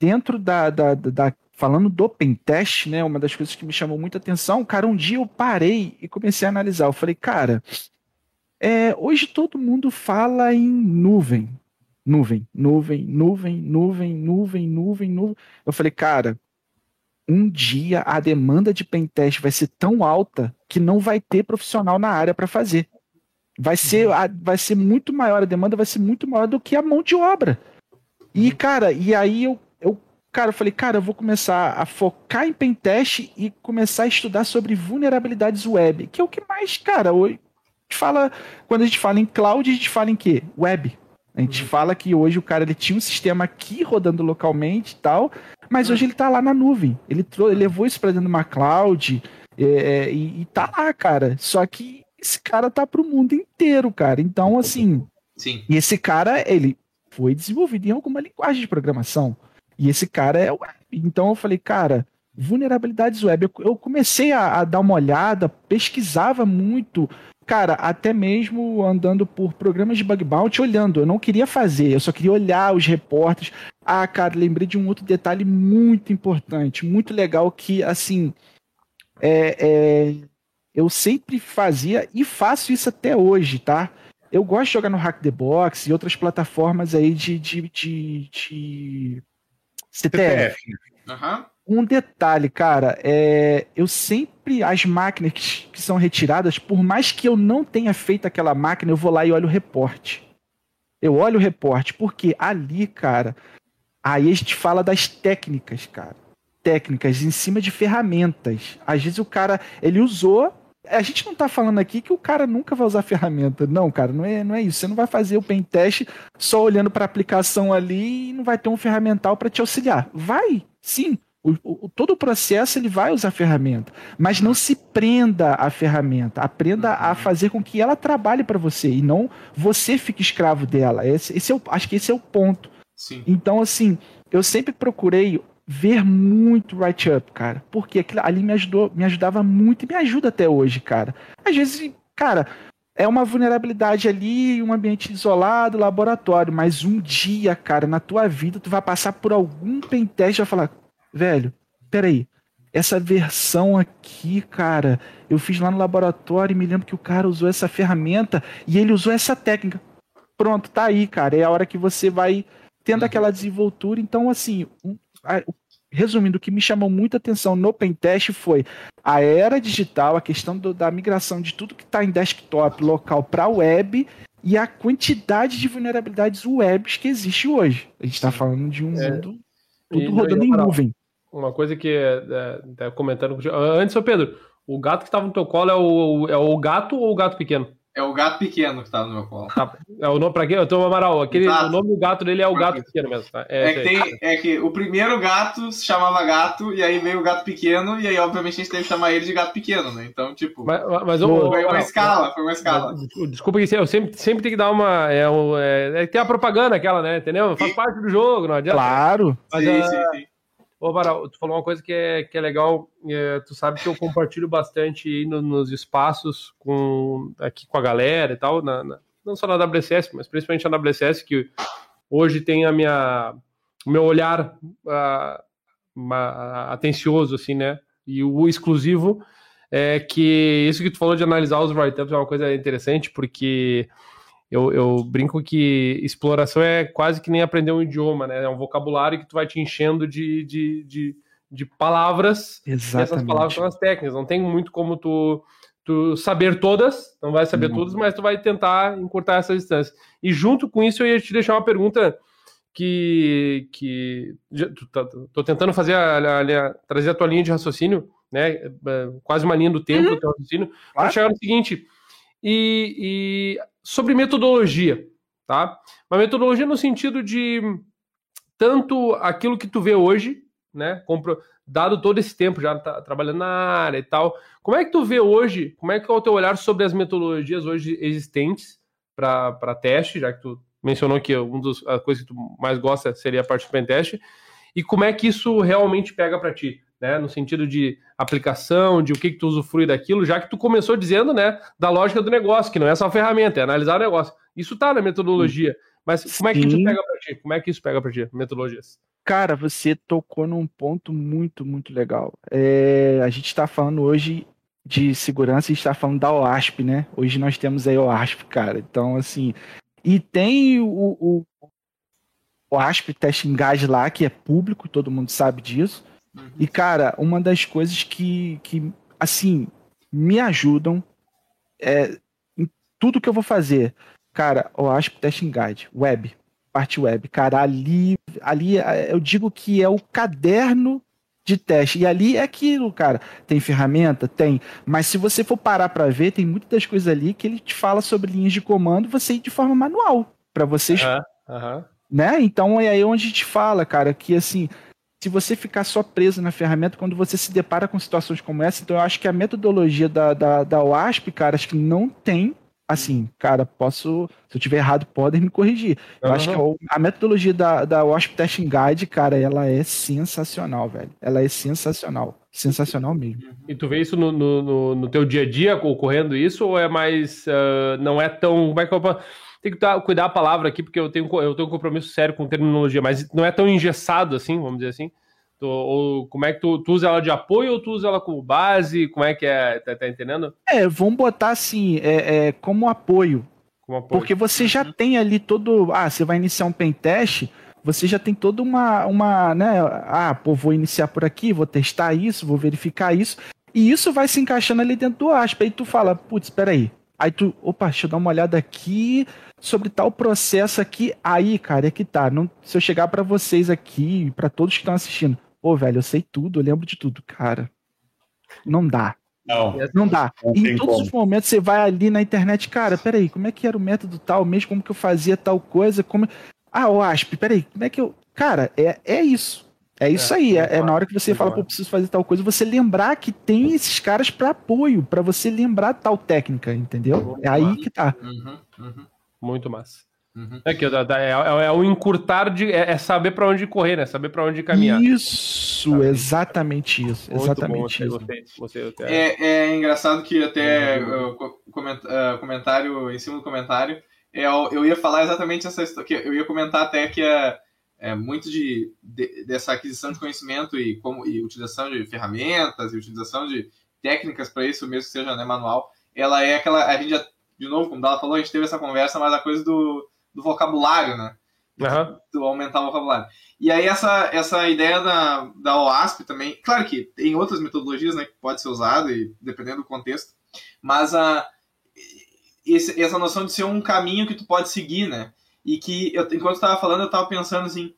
dentro da, da, da falando do pentest, né, uma das coisas que me chamou muita atenção, cara, um dia eu parei e comecei a analisar. Eu falei, cara, é, hoje todo mundo fala em nuvem. Nuvem, nuvem, nuvem, nuvem, nuvem, nuvem, nuvem. Eu falei, cara, um dia a demanda de pentest vai ser tão alta que não vai ter profissional na área para fazer. Vai ser, uhum. a, vai ser muito maior, a demanda vai ser muito maior do que a mão de obra. E, cara, e aí eu Cara, eu falei, cara, eu vou começar a focar em pentest e começar a estudar sobre vulnerabilidades web, que é o que mais, cara, hoje fala, quando a gente fala em cloud, a gente fala em quê? Web. A gente uhum. fala que hoje o cara ele tinha um sistema aqui rodando localmente e tal, mas uhum. hoje ele está lá na nuvem. Ele, ele levou isso para dentro de uma cloud é, é, e, e tá lá, cara. Só que esse cara tá para o mundo inteiro, cara. Então, assim. Sim. E esse cara, ele foi desenvolvido em alguma linguagem de programação. E esse cara é web. Então eu falei, cara, vulnerabilidades web. Eu, comecei a, a, dar uma olhada, pesquisava muito, cara, até mesmo andando por programas de bug bounty, olhando. Eu não queria fazer, eu só queria olhar os repórteres. Ah, cara, lembrei de um outro detalhe muito importante, muito legal que, assim, é, é, eu sempre fazia e faço isso até hoje, tá? Eu gosto de jogar no Hack the Box e outras plataformas aí de, de, de, de CTF. Uhum. Um detalhe, cara, é, eu sempre, as máquinas que, que, são retiradas, por mais que eu não tenha feito aquela máquina, eu vou lá e olho o reporte. Eu olho o reporte, porque ali, cara, aí a gente fala das técnicas, cara. Técnicas em cima de ferramentas. Às vezes o cara, ele usou a gente não está falando aqui que o cara nunca vai usar ferramenta. Não, cara, não é, não é isso. Você não vai fazer o pen test só olhando para a aplicação ali e não vai ter um ferramental para te auxiliar. Vai, sim. O, o, todo o processo ele vai usar ferramenta, mas não se prenda à ferramenta. Aprenda a fazer com que ela trabalhe para você e não você fique escravo dela. Esse, esse é o, acho que esse é o ponto. Sim. Então, assim, eu sempre procurei ver muito write-up, cara. Porque aquilo ali me ajudou, me ajudava muito e me ajuda até hoje, cara. Às vezes, cara, é uma vulnerabilidade ali, um ambiente isolado, laboratório, mas um dia, cara, na tua vida, tu vai passar por algum pentest e vai falar, velho, peraí, essa versão aqui, cara, eu fiz lá no laboratório e me lembro que o cara usou essa ferramenta e ele usou essa técnica. Pronto, tá aí, cara. É a hora que você vai tendo uhum. aquela desenvoltura. Então, assim, resumindo, o que me chamou muita atenção no Pentest foi a era digital, a questão do, da migração de tudo que está em desktop local para web e a quantidade de vulnerabilidades webs que existe hoje. A gente está falando de um é, mundo tudo rodando em nuvem. Uma coisa que é, é, é comentando antes, ô Pedro, o gato que estava no teu colo é o, é o gato ou o gato pequeno? É o gato pequeno que tá no meu colo. Tá. É o nome pra quê? Eu tô Amaral. Aquele, o nome do gato dele é o gato pequeno mesmo, tá? É, é que tem, é que o primeiro gato se chamava gato, e aí veio o gato pequeno, e aí, obviamente, a gente teve que chamar ele de gato pequeno, né? Então, tipo. Mas, mas foi uma escala, foi uma escala. Desculpa, eu sempre, sempre tenho que dar uma. É, é, é, tem a propaganda aquela, né? Entendeu? Faz parte do jogo, não adianta. Claro. Mas, sim, uh, sim, sim. Ô, Amaral, tu falou uma coisa que é, que é legal, é, tu sabe que eu compartilho bastante no, nos espaços com, aqui com a galera e tal, na, na, não só na WSS, mas principalmente na WSS, que hoje tem a minha, o meu olhar uh, uma, atencioso, assim, né? E o exclusivo é que isso que tu falou de analisar os write-ups é uma coisa interessante, porque eu, eu, brinco que exploração é quase que nem aprender um idioma, né? É um vocabulário que tu vai te enchendo de, de, de, de palavras. Exatamente. essas palavras são as técnicas. Não tem muito como tu, tu saber todas, não vai saber uhum. todas, mas tu vai tentar encurtar essa distância. E junto com isso, eu ia te deixar uma pergunta que, que tá, tô tentando fazer a, a, trazer a tua linha de raciocínio, né? É, quase uma linha do tempo uhum. do teu raciocínio, para chegar no seguinte. E, e sobre metodologia, tá? Uma metodologia no sentido de tanto aquilo que tu vê hoje, né? Compro, dado todo esse tempo já tá trabalhando na área e tal, como é que tu vê hoje? Como é que é o teu olhar sobre as metodologias hoje existentes para teste, já que tu mencionou que uma das coisas que tu mais gosta seria a parte do pentest, e como é que isso realmente pega para ti? Né, no sentido de aplicação, de o que, que tu usufrui daquilo, já que tu começou dizendo, né, da lógica do negócio, que não é só ferramenta, é analisar o negócio. Isso tá na metodologia. Mas como é que isso pega para ti? Como é que isso pega para ti, metodologias? Cara, você tocou num ponto muito, muito legal. É, a gente está falando hoje de segurança e está falando da OASP, né? Hoje nós temos aí a OASP, cara. Então, assim, e tem o, o, o OASP Testing Guide lá, que é público, todo mundo sabe disso. Uhum. E, cara, uma das coisas que, que assim, me ajudam é em tudo que eu vou fazer. Cara, o ASP Testing Guide, web, parte web. Cara, ali, ali é, eu digo que é o caderno de teste. E ali é aquilo, cara. Tem ferramenta? Tem. Mas se você for parar para ver, tem muitas das coisas ali que ele te fala sobre linhas de comando, você ir de forma manual. para vocês. Uhum. Uhum. Né? Então é aí onde a gente fala, cara, que assim, se você ficar só preso na ferramenta, quando você se depara com situações como essa, então eu acho que a metodologia da, da, da OASP, cara, acho que não tem. Assim, cara, posso. Se eu tiver errado, podem me corrigir. Eu uhum. acho que a, a, metodologia da, da OASP Testing Guide, cara, ela é sensacional, velho. Ela é sensacional. Sensacional mesmo. E tu vê isso no, no, no teu dia a dia ocorrendo isso, ou é mais. Uh, não é tão. Como é que eu tem que dar, cuidar a palavra aqui, porque eu tenho, eu tenho um compromisso sério com terminologia, mas não é tão engessado assim, vamos dizer assim. Tu, ou como é que tu, tu usa ela de apoio ou tu usa ela como base? Como é que é? Tá, tá entendendo? É, vamos botar assim, é, é como, apoio. como apoio. Porque você já uhum. tem ali todo. Ah, você vai iniciar um pentest, você já tem toda uma, uma, né? Ah, pô, vou iniciar por aqui, vou testar isso, vou verificar isso. E isso vai se encaixando ali dentro do ASP. Aí tu fala, putz, espera aí. Aí tu, opa, deixa eu dar uma olhada aqui sobre tal processo aqui. Aí, cara, é que tá. Não, se eu chegar para vocês aqui, para todos que estão assistindo, pô, velho, eu sei tudo, eu lembro de tudo, cara. Não dá. Não, não dá. Não em todos como. os momentos você vai ali na internet, cara, peraí, como é que era o método tal mesmo? Como que eu fazia tal coisa? Como... Ah, o ASP, peraí, como é que eu. Cara, é, é isso. É isso é, aí. É, é, na hora que você fala, pô, preciso fazer tal coisa, você lembrar que tem esses caras para apoio, para você lembrar tal técnica, entendeu? É aí que tá. Uhum, uhum. Muito massa. Uhum. É, que, é, é, é, o encurtar de. É, é saber para onde correr, né? Saber para onde caminhar. Isso, exatamente isso. Muito exatamente bom, isso. Você, você, é, é engraçado que até uh, uh, comentário, em cima do comentário, eu, eu ia falar exatamente essa história. Eu ia comentar até que é, é muito de, de, dessa aquisição de conhecimento e, como, e utilização de ferramentas e utilização de técnicas para isso, mesmo que seja né, manual, ela é aquela. A gente já de novo, como ela falou, a gente teve essa conversa, mas a coisa do, do vocabulário, né? Uhum. Do aumentar o vocabulário. E aí essa, essa ideia da, da OASP também, claro que tem outras metodologias né, que pode ser usada, e, dependendo do contexto, mas a, esse, essa noção de ser um caminho que tu pode seguir, né? E que, eu, enquanto eu estava falando, eu estava pensando assim,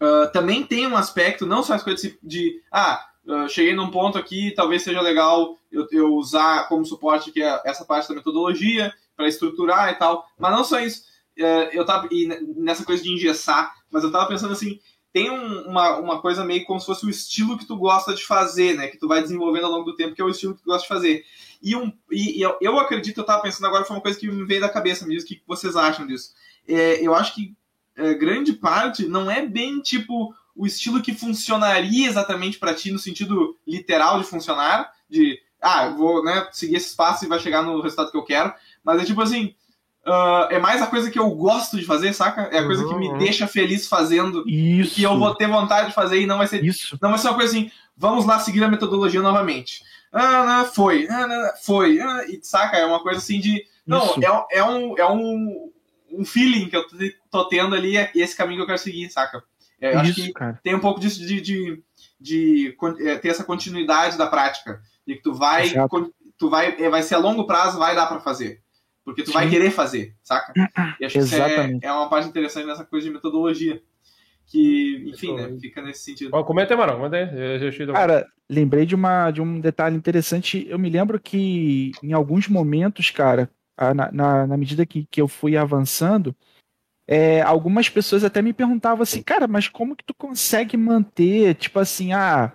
uh, também tem um aspecto, não só as coisas de, de ah, uh, cheguei num ponto aqui, talvez seja legal eu, eu usar como suporte que é essa parte da metodologia para estruturar e tal. Mas não só isso. Uh, eu tava e nessa coisa de engessar, mas eu tava pensando assim, tem um, uma, uma coisa meio como se fosse o estilo que tu gosta de fazer, né? Que tu vai desenvolvendo ao longo do tempo, que é o estilo que tu gosta de fazer. E, um, e, e eu, eu, acredito, eu tava pensando agora, foi uma coisa que me veio da cabeça, me diz o que vocês acham disso. É, eu acho que é, grande parte não é bem tipo o estilo que funcionaria exatamente para ti no sentido literal de funcionar, de ah, vou né, seguir esse espaço e vai chegar no resultado que eu quero, mas é tipo assim, uh, é mais a coisa que eu gosto de fazer, saca? É a coisa uhum. que me uhum. deixa feliz fazendo, Isso. que eu vou ter vontade de fazer e não vai ser, Isso. não vai ser uma coisa assim, vamos lá seguir a metodologia novamente. Ah, não, foi, ah, não, foi, ah, e saca? É uma coisa assim de, não, é, é um, é um, um feeling que eu tô tendo ali e é esse caminho que eu quero seguir, saca? É, Isso, acho que cara. tem um pouco disso de, de, de, de é, ter essa continuidade da prática. De que tu vai, tu vai, é, vai ser a longo prazo, vai dar para fazer. Porque tu Sim. vai querer fazer, saca? E acho Exatamente. que é, é uma parte interessante nessa coisa de metodologia. Que, enfim, né, fica nesse sentido. comenta aí, Marão, comenta aí. Cara, lembrei de, uma, de um detalhe interessante. Eu me lembro que em alguns momentos, cara, na, na, na medida que, que eu fui avançando, é, algumas pessoas até me perguntavam assim, cara, mas como que tu consegue manter, tipo assim, ah,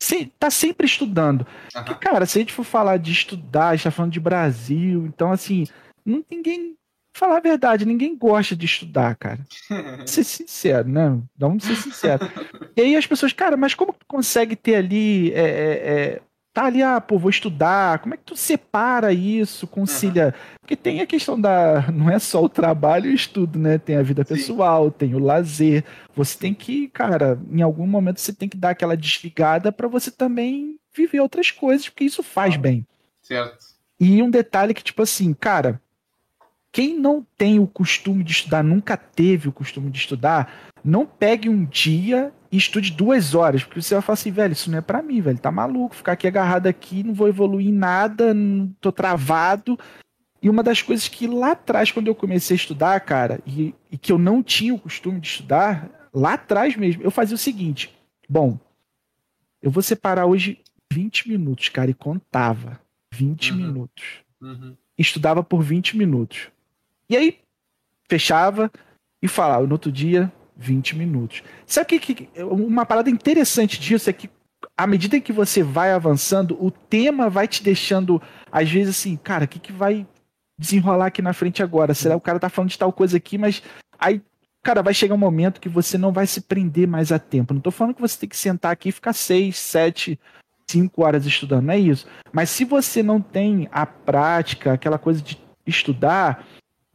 se, tá sempre estudando. Uhum. Porque, cara, se a gente for falar de estudar, a gente tá falando de Brasil, então assim, não ninguém falar a verdade, ninguém gosta de estudar, cara. Vamos ser sincero, né? Vamos ser sincero. E aí as pessoas, cara, mas como tu consegue ter ali é, é, é tá ali, ah, pô, vou estudar. Como é que tu separa isso, concilia? Uhum. Porque tem a questão da. Não é só o trabalho e o estudo, né? Tem a vida pessoal, Sim. tem o lazer. Você tem que, cara, em algum momento você tem que dar aquela desligada para você também viver outras coisas, porque isso faz bem. Certo. E um detalhe que, tipo assim, cara, quem não tem o costume de estudar, nunca teve o costume de estudar, não pegue um dia e estude duas horas, porque você vai falar assim, velho, isso não é para mim, velho, tá maluco, ficar aqui agarrado aqui, não vou evoluir em nada, não tô travado. E uma das coisas que lá atrás, quando eu comecei a estudar, cara, e, e que eu não tinha o costume de estudar, lá atrás mesmo, eu fazia o seguinte: bom, eu vou separar hoje 20 minutos, cara, e contava 20 uhum. minutos. Uhum. Estudava por 20 minutos. E aí, fechava e falava, no outro dia, 20 minutos. Sabe que, que uma parada interessante disso é que à medida que você vai avançando, o tema vai te deixando, às vezes, assim, cara, o que, que vai desenrolar aqui na frente agora? Será que o cara tá falando de tal coisa aqui, mas aí, cara, vai chegar um momento que você não vai se prender mais a tempo. Não tô falando que você tem que sentar aqui e ficar seis, sete, cinco horas estudando, não é isso. Mas se você não tem a prática, aquela coisa de estudar,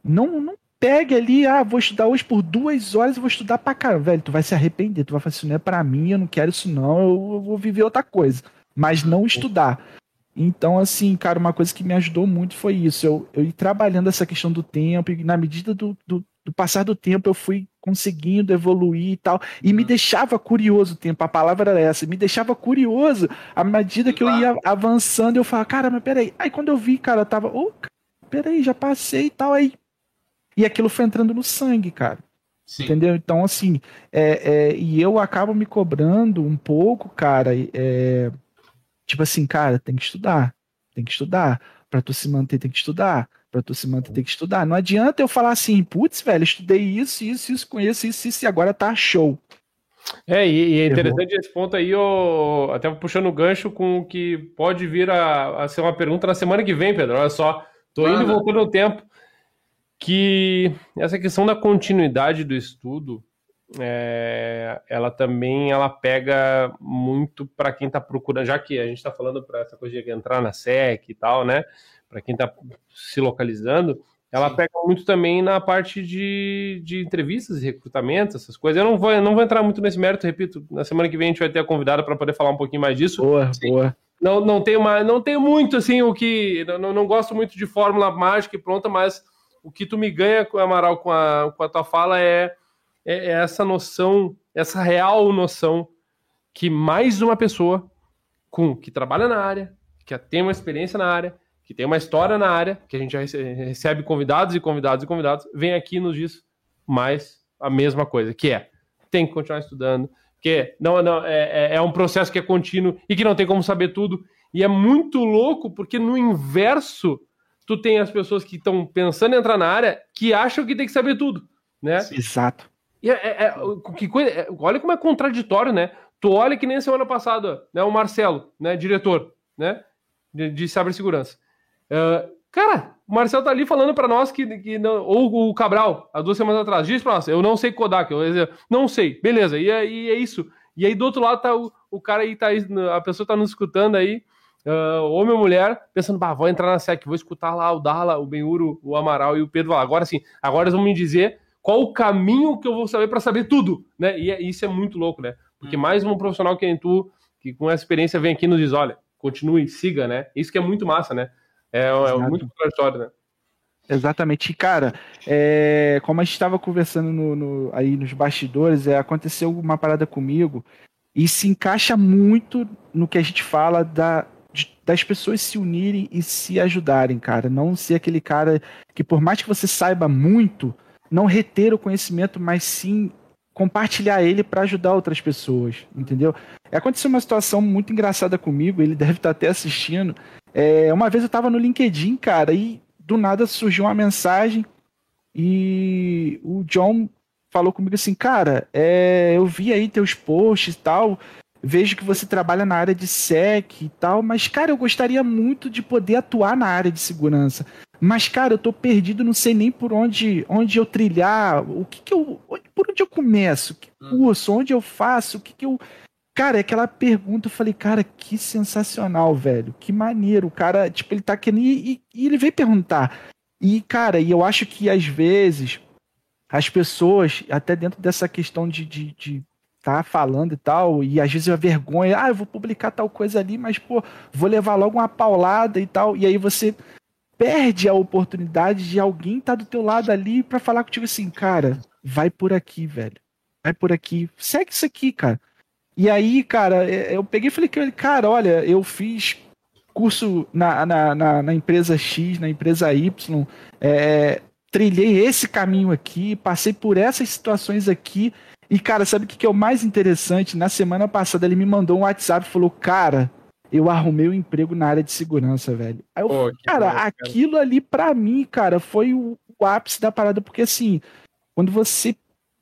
não, não pegue ali, ah, vou estudar hoje por duas horas e vou estudar pra caramba. Velho, tu vai se arrepender, tu vai falar, isso não é pra mim, eu não quero isso não, eu vou viver outra coisa. Mas não estudar. Então, assim, cara, uma coisa que me ajudou muito foi isso. Eu, eu ir trabalhando essa questão do tempo, e na medida do, do, do passar do tempo, eu fui conseguindo evoluir e tal. E me uhum. deixava curioso o tempo, a palavra era essa, me deixava curioso à medida que eu ia avançando, eu falava, cara, mas peraí. Aí quando eu vi, cara, eu tava, ô, oh, peraí, já passei e tal. Aí e aquilo foi entrando no sangue, cara. Sim. Entendeu? Então, assim, é, é, e eu acabo me cobrando um pouco, cara, é, tipo assim, cara, tem que estudar, tem que estudar. Pra tu se manter, tem que estudar. Pra tu se manter, tem que estudar. Não adianta eu falar assim, putz, velho, estudei isso, isso, isso, conheço isso, isso, e agora tá show. É, e, e é interessante esse ponto aí, ó, até puxando o gancho com o que pode vir a, a, ser uma pergunta na semana que vem, Pedro. Olha só, tô indo e voltando no tempo que essa questão da continuidade do estudo, é, ela também ela pega muito para quem está procurando, já que a gente está falando para essa coisa de entrar na SEC e tal, né? Para quem está se localizando, ela Sim. pega muito também na parte de, de entrevistas e recrutamento, essas coisas. Eu não vou, não vou entrar muito nesse mérito, repito, na semana que vem a gente vai ter a convidada para poder falar um pouquinho mais disso. Boa, Sim. boa. Não, não tenho mais, não tenho muito assim o que. Não, não gosto muito de fórmula mágica e pronta, mas o que tu me ganha, Amaral, com a, com a tua fala é, é, é essa noção, essa real noção que mais uma pessoa com que trabalha na área, que tem uma experiência na área, que tem uma história na área, que a gente já recebe convidados e convidados e convidados, vem aqui e nos diz mais a mesma coisa, que é tem que continuar estudando, que não, não é, é, é um processo que é contínuo e que não tem como saber tudo. E é muito louco porque no inverso tu tem as pessoas que estão pensando em entrar na área que acham que tem que saber tudo, né? Exato. E é, é, é que coisa, é, olha como é contraditório, né? Tu olha que nem semana passada, né? O Marcelo, né? Diretor, né? De, de cibersegurança. Uh, Cara, o Marcel tá ali falando para nós que, que não, ou o Cabral, há duas semanas atrás, diz pra nós, eu não sei Kodak, eu não sei, beleza, e, e é isso. E aí do outro lado tá o, o cara aí, tá aí, a pessoa tá nos escutando aí, uh, homem ou mulher, pensando, bah, vou entrar na SEC, vou escutar lá o Darla, o Benhuro, o Amaral e o Pedro lá. Agora sim, agora eles vão me dizer qual o caminho que eu vou saber para saber tudo, né? E é, isso é muito louco, né? Porque hum. mais um profissional que nem tu, que com essa experiência vem aqui e nos diz, olha, continue, siga, né? Isso que é muito massa, né? É, é muito contraditório, né? Exatamente. E, cara, é, como a gente estava conversando no, no, aí nos bastidores, é, aconteceu uma parada comigo e se encaixa muito no que a gente fala da, de, das pessoas se unirem e se ajudarem, cara. Não ser aquele cara que, por mais que você saiba muito, não reter o conhecimento, mas sim compartilhar ele para ajudar outras pessoas, entendeu? Aconteceu uma situação muito engraçada comigo, ele deve estar até assistindo. É, uma vez eu estava no LinkedIn, cara, e do nada surgiu uma mensagem e o John falou comigo assim, cara, é, eu vi aí teus posts e tal, vejo que você trabalha na área de SEC e tal, mas, cara, eu gostaria muito de poder atuar na área de segurança. Mas, cara, eu tô perdido, não sei nem por onde, onde eu trilhar, o que que eu, por onde eu começo, que hum. curso, onde eu faço, o que que eu... Cara, é aquela pergunta, eu falei, cara, que sensacional, velho, que maneiro, o cara, tipo, ele tá querendo, e, e ele veio perguntar. E, cara, e eu acho que às vezes as pessoas, até dentro dessa questão de, de, de tá falando e tal, e às vezes a vergonha, ah, eu vou publicar tal coisa ali, mas, pô, vou levar logo uma paulada e tal, e aí você perde a oportunidade de alguém estar tá do teu lado ali para falar contigo assim, cara, vai por aqui, velho. Vai por aqui. Segue isso aqui, cara. E aí, cara, é, eu peguei e falei que cara, olha, eu fiz curso na, na, na, na empresa X, na empresa Y, é, trilhei esse caminho aqui, passei por essas situações aqui. E, cara, sabe o que, que é o mais interessante? Na semana passada ele me mandou um WhatsApp e falou, cara, eu arrumei um emprego na área de segurança, velho. Aí eu, Pô, cara, aquilo ali pra mim, cara, foi o, o, ápice da parada, porque assim, quando você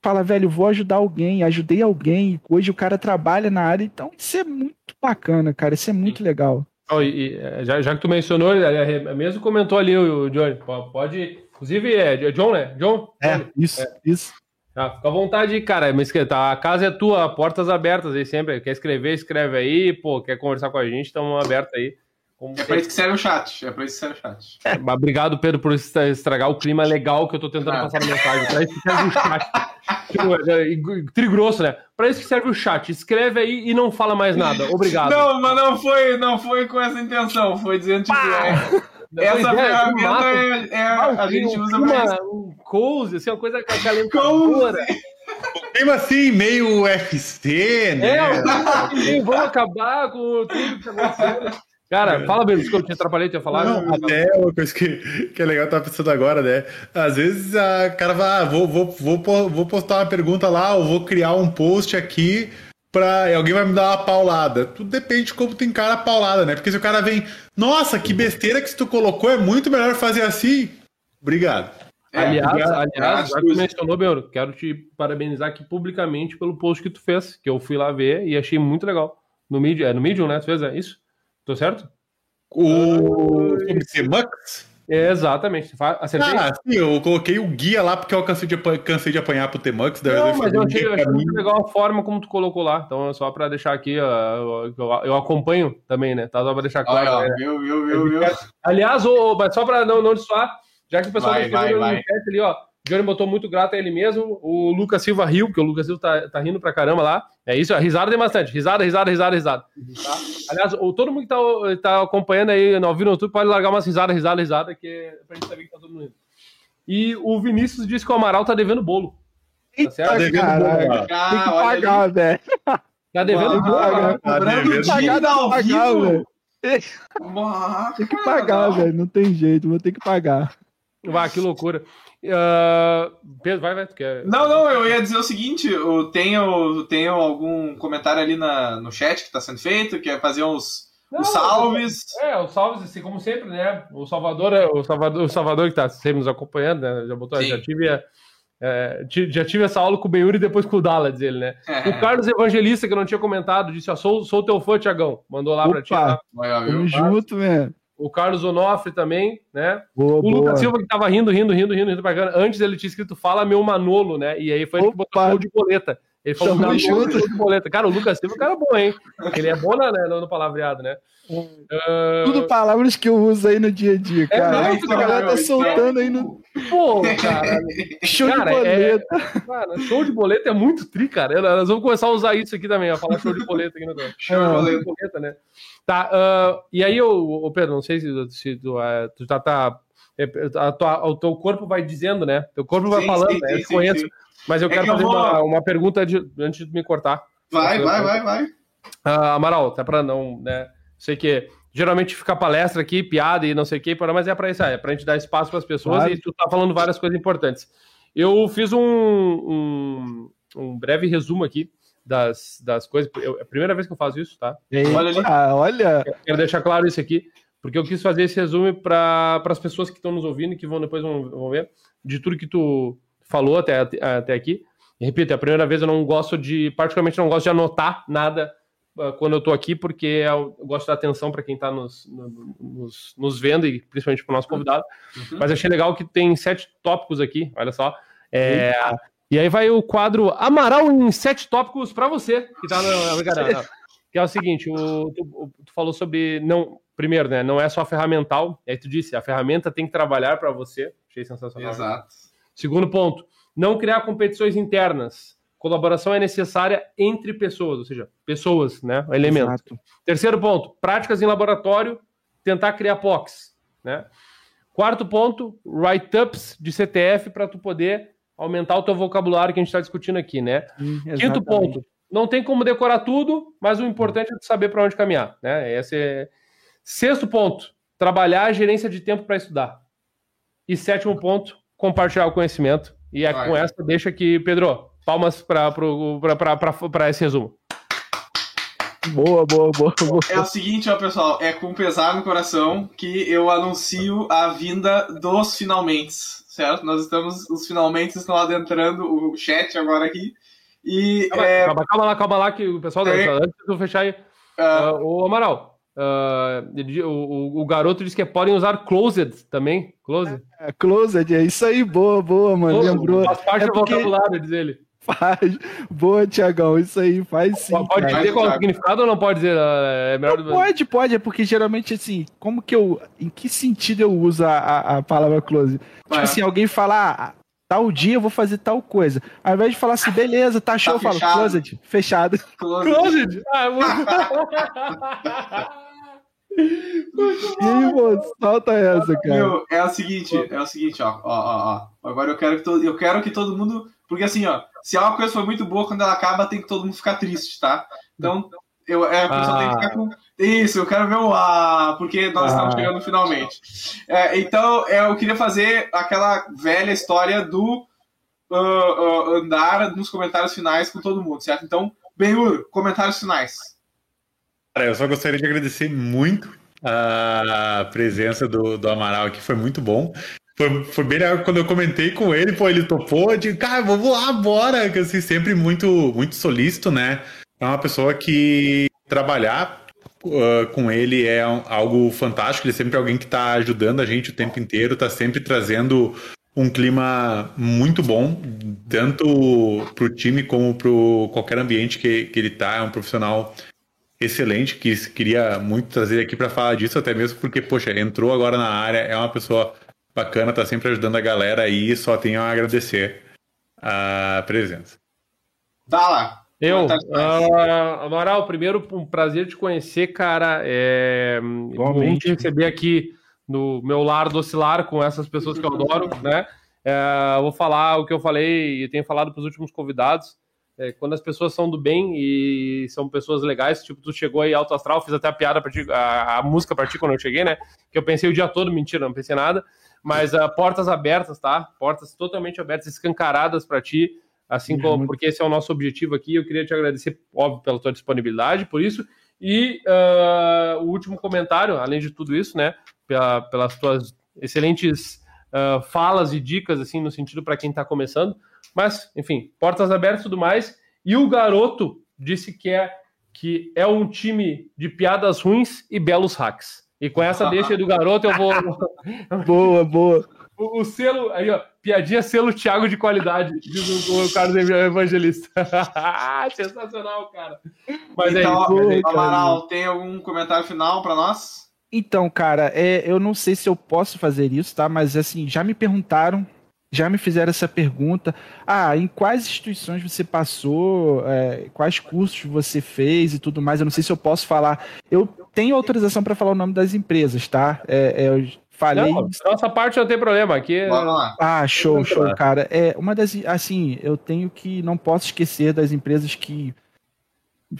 fala, velho, vou ajudar alguém, ajudei alguém, hoje o cara trabalha na área, então isso é muito bacana, cara, isso é muito Sim. legal. Oh, e, e, é, já, já que tu mencionou, mesmo comentou ali o, o Johnny, pode, inclusive é John, né? John? É, isso, é. isso. Ah, fica à vontade, cara. Mas tá, a casa é tua, portas abertas aí sempre. Quer escrever, escreve aí. Pô, quer conversar com a gente, estamos abertos aí. Como é pra isso que serve o chat. É pra isso que serve o chat. É, obrigado, Pedro, por estragar o clima legal que eu tô tentando ah. passar na mensagem. Pra isso que serve o chat. Tipo, é, trigrosso, né? Pra isso que serve o chat. Escreve aí e não fala mais nada. Obrigado. Não, mas não foi, não foi com essa intenção. Foi dizendo, tipo, essa é, ferramenta é, é ah, a gente usa mais. Um cozy, assim, uma coisa acalentadora. Mesmo assim, meio UFC, né? É, vamos acabar com tudo que tá acontecendo. Cara, fala mesmo, desculpa, eu te atrapalhei, tinha falado. Não, até uma coisa que, que é legal, eu tava pensando agora, né? Às vezes a cara vai, ah, vou, vou, vou, vou postar uma pergunta lá, ou vou criar um post aqui pra. Alguém vai me dar uma paulada. Tudo depende de como tu encara a paulada, né? Porque se o cara vem, nossa, que besteira que tu colocou, é muito melhor fazer assim. Obrigado. É, aliás, aliás, já que tu mencionou, Beuro, quero te parabenizar aqui publicamente pelo post que tu fez, que eu fui lá ver e achei muito legal. No Medium, é no Medium, né? Tu fez é isso? Tô certo? O sobre? É, exatamente. Acertei? Ah, sim, eu coloquei o guia lá porque eu cansei de, cansei de apanhar pro T-Mux. Não, mas eu achei, eu achei muito legal a forma como tu colocou lá. Então, só pra deixar aqui, eu, eu acompanho também, né? Tá só pra deixar claro. Olha, né? viu, viu, viu, viu. Aliás, oh, só pra não, não dissuar, já que o pessoal vai, tá escrevendo no chat ali, ó. Johnny botou muito grato a ele mesmo. O Lucas Silva riu, porque o Lucas Silva tá, tá rindo pra caramba lá. É isso, risada tem bastante. Risada, risada, risada, risada. Tá? Aliás, o, todo mundo que tá, tá acompanhando aí no vídeo no YouTube pode largar umas risadas, risada, risada, que é pra gente saber que tá todo mundo rindo. E o Vinícius disse que o Amaral tá devendo bolo. Tá certo? Tá devendo bolo. Tem que pagar, velho. Tá devendo bolo. Tá cobrando dívida ao vivo. Tem que pagar, velho. Não tem jeito, vou ter que pagar. Vai, que loucura. Uh, Pedro, vai, vai. Quer... Não, não, eu ia dizer o seguinte: eu tenho, tenho algum comentário ali na, no chat que está sendo feito, que é fazer uns, não, os salves. É, os salves, assim, como sempre, né? O Salvador, é, o Salvador, o Salvador que está sempre nos acompanhando, né? Já botou, já tive. É, já tive essa aula com o Benhuri e depois com o Dalla, diz ele, né? É. O Carlos Evangelista, que eu não tinha comentado, disse: ó, sou, sou teu fã, Tiagão. Mandou lá Opa, pra ti. Tá? Tamo junto, velho. O Carlos Onofre também, né? Boa, o. Lucas Silva que tava rindo, rindo, rindo, rindo, rindo bacana. Antes ele tinha escrito Fala meu Manolo, né? E aí foi ele que botou de boleta. Ele falou show de boleta. Cara, o Lucas Silva é um cara bom, hein? Ele é bom né, no, palavreado, né? Ah, Tudo palavras que eu uso aí no dia a dia, cara. mesmo, a galera tá então, soltando aí no Pô, cara, show Cara, de é- boleta. Cara, show de boleta é muito tri, cara. Nós vamos começar a usar isso aqui também, a falar show de boleta aqui no Show de Ah. boleta. boleta, né? Tá, ah, e aí, o Pedro, não sei se, se tu, ah, tu tá. é, a tua- o teu corpo vai dizendo, né? Teu corpo vai Sim, falando, sim, né? Eu sim, conheço. Mas eu É quero que eu fazer vou- uma, uma pergunta de- antes de me cortar. Vai, vai, vai, vai. Ah, Amaral, até pra não, né? Sei que geralmente fica palestra aqui, piada e não sei o que, mas é pra isso, aí, é pra gente dar espaço pras pessoas Claro. e tu tá falando várias coisas importantes. Eu fiz um, um, um breve resumo aqui das, das coisas. Eu- é a primeira vez que eu faço isso, tá? Olha ali. Eita, olha. Quero deixar claro isso aqui, porque eu quis fazer esse resumo para as pessoas que estão nos ouvindo e que vão depois vão, vão ver de tudo que tu falou até, até aqui. E, repito, é a primeira vez eu não gosto de, particularmente não gosto de anotar nada ah, quando eu tô aqui, porque eu gosto da atenção para quem está nos, no- nos, nos vendo e principalmente para o nosso convidado. Uhum. Mas achei legal que tem sete tópicos aqui, olha só. É, e aí vai o quadro Amaral em sete tópicos para você, que tá na. Que é o seguinte, o, tu, tu falou sobre não, primeiro, né, não é só ferramental, aí tu disse, a ferramenta tem que trabalhar para você. Achei sensacional. Exato. Segundo ponto, não criar competições internas. Colaboração é necessária entre pessoas, ou seja, pessoas, né, elementos. Exato. Terceiro ponto, práticas em laboratório, tentar criar POCs, né? Quarto ponto, write-ups de CTF para tu poder aumentar o teu vocabulário que a gente está discutindo aqui, né? Sim, Quinto ponto, não tem como decorar tudo, mas o importante é saber para onde caminhar, né? Esse é... Sexto ponto, trabalhar a gerência de tempo para estudar. E sétimo ponto, compartilhar o conhecimento. E é Vai. com essa, deixa aqui, Pedro, palmas para esse resumo. Boa, boa, boa, boa. É o seguinte, ó, pessoal, é com pesar no coração que eu anuncio a vinda dos finalmente, certo? Nós estamos, os finalmente estão adentrando o chat agora aqui. E Calma, é, calma, calma lá, calma lá, que o pessoal, Tem. antes de eu fechar aí, ah, Ah, o Amaral, ah, ele- o, o- o garoto disse que podem usar closed também. Closed. É, Closed, é isso aí, boa, boa, mano. Closed, Lembrou. Faz parte É do porque- vocabulário, diz ele. Faz. Boa, Tiagão, isso aí, faz sim. pode cara. dizer qual é o significado ou não pode dizer? Ah, É melhor. Não, pode, pode, é porque geralmente assim, como que eu. Em que sentido eu uso a, a, a palavra close? Tipo É. assim, alguém fala, ah, tal dia eu vou fazer tal coisa. Ao invés de falar assim, beleza, tá show, eu falo, fechado. closet, fechado. close. Closed? Ah, E aí, moço, solta essa, cara. Meu, é o seguinte, é o seguinte, ó, ó, ó, ó. Agora eu quero que todo, eu quero que todo mundo, porque assim, ó, se uma coisa foi muito boa quando ela acaba, tem que todo mundo ficar triste, tá? Então, eu, é, a pessoa tem que ficar com isso. Eu quero ver o ah, porque nós estamos Ah. chegando finalmente. É, então, é, eu queria fazer aquela velha história do ah, ah, andar nos comentários finais com todo mundo, certo? Então, Benhur, comentários finais. Cara, eu só gostaria de agradecer muito a presença do, do Amaral aqui, foi muito bom. Foi, foi bem legal quando eu comentei com ele, pô, ele topou, digo, cara, vamos lá, bora, que assim, sempre muito, muito solícito, né? É uma pessoa que trabalhar uh, com ele é um- algo fantástico, ele é sempre alguém que tá ajudando a gente o tempo inteiro, tá sempre trazendo um clima muito bom, tanto pro time como pro qualquer ambiente que, que ele tá, é um profissional excelente, que queria muito trazer aqui para falar disso, até mesmo porque, poxa, entrou agora na área, é uma pessoa bacana, tá sempre ajudando a galera e só tenho a agradecer a presença. Dá lá. Eu, ah, Amaral, primeiro, um prazer te conhecer, cara. É bom te receber aqui no meu lar docilar com essas pessoas que eu adoro, né? É, vou falar o que eu falei e tenho falado para os últimos convidados. É, quando as pessoas são do bem e são pessoas legais, tipo, tu chegou aí alto astral, fiz até a piada pra ti, a, a música pra ti quando eu cheguei, né? Que eu pensei o dia todo, mentira, não pensei nada. Mas ah, portas abertas, tá? Portas totalmente abertas, escancaradas pra ti, assim Uhum. como, porque esse é o nosso objetivo aqui. Eu queria te agradecer, óbvio, pela tua disponibilidade, por isso. E ah, o último comentário, além de tudo isso, né? Pela, pelas tuas excelentes ah, falas e dicas, assim, no sentido para quem está começando. Mas, enfim, portas abertas e tudo mais. E o garoto disse que é, que é um time de piadas ruins e belos hacks. E com essa deixa do garoto, eu vou. boa, boa. O, o, selo, aí, ó, piadinha selo Thiago de qualidade, diz o, o Carlos Evangelista. Sensacional, cara. Mas então, aí, Amaral, tem algum comentário final para nós? Então, cara, é, eu não sei se eu posso fazer isso, tá? Mas assim, já me perguntaram já me fizeram essa pergunta. Ah, em quais instituições você passou? É, quais cursos você fez e tudo mais? Eu não sei se eu posso falar. Eu tenho autorização para falar o nome das empresas, tá? É, é, eu falei. Não, nossa parte não tem problema aqui. É- ah, show, show, cara. É uma das, assim, eu tenho que não posso esquecer das empresas que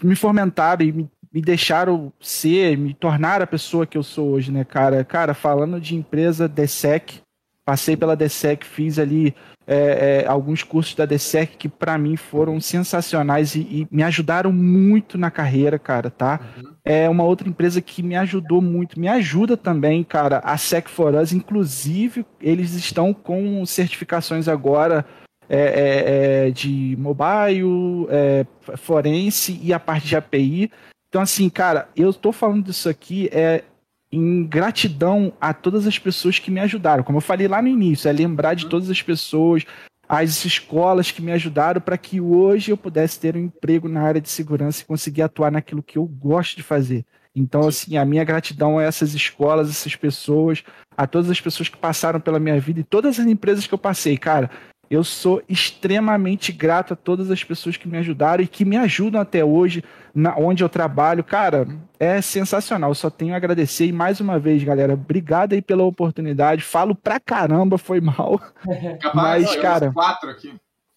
me fomentaram e me, me deixaram ser, me tornar a pessoa que eu sou hoje, né, cara? Cara, falando de empresa DSEC, Passei pela DSEC, fiz ali é, é, alguns cursos da DSEC que para mim foram sensacionais e, e, me ajudaram muito na carreira, cara, tá? Uhum. É uma outra empresa que me ajudou muito, me ajuda também, cara, a Sec for Us, inclusive eles estão com certificações agora é, é, é de mobile, é, forense e a parte de API. Então, assim, cara, eu tô falando disso aqui, é, em gratidão a todas as pessoas que me ajudaram. Como eu falei lá no início, é lembrar de todas as pessoas, as escolas que me ajudaram para que hoje eu pudesse ter um emprego na área de segurança e conseguir atuar naquilo que eu gosto de fazer. Então, assim, a minha gratidão a essas escolas, essas pessoas, a todas as pessoas que passaram pela minha vida e todas as empresas que eu passei, cara. Eu sou extremamente grato a todas as pessoas que me ajudaram e que me ajudam até hoje, na, onde eu trabalho. Cara, é sensacional. Eu só tenho a agradecer. E mais uma vez, galera, obrigado aí pela oportunidade. Falo pra caramba, foi mal. Capaz, Mas, cara. Quatro aqui.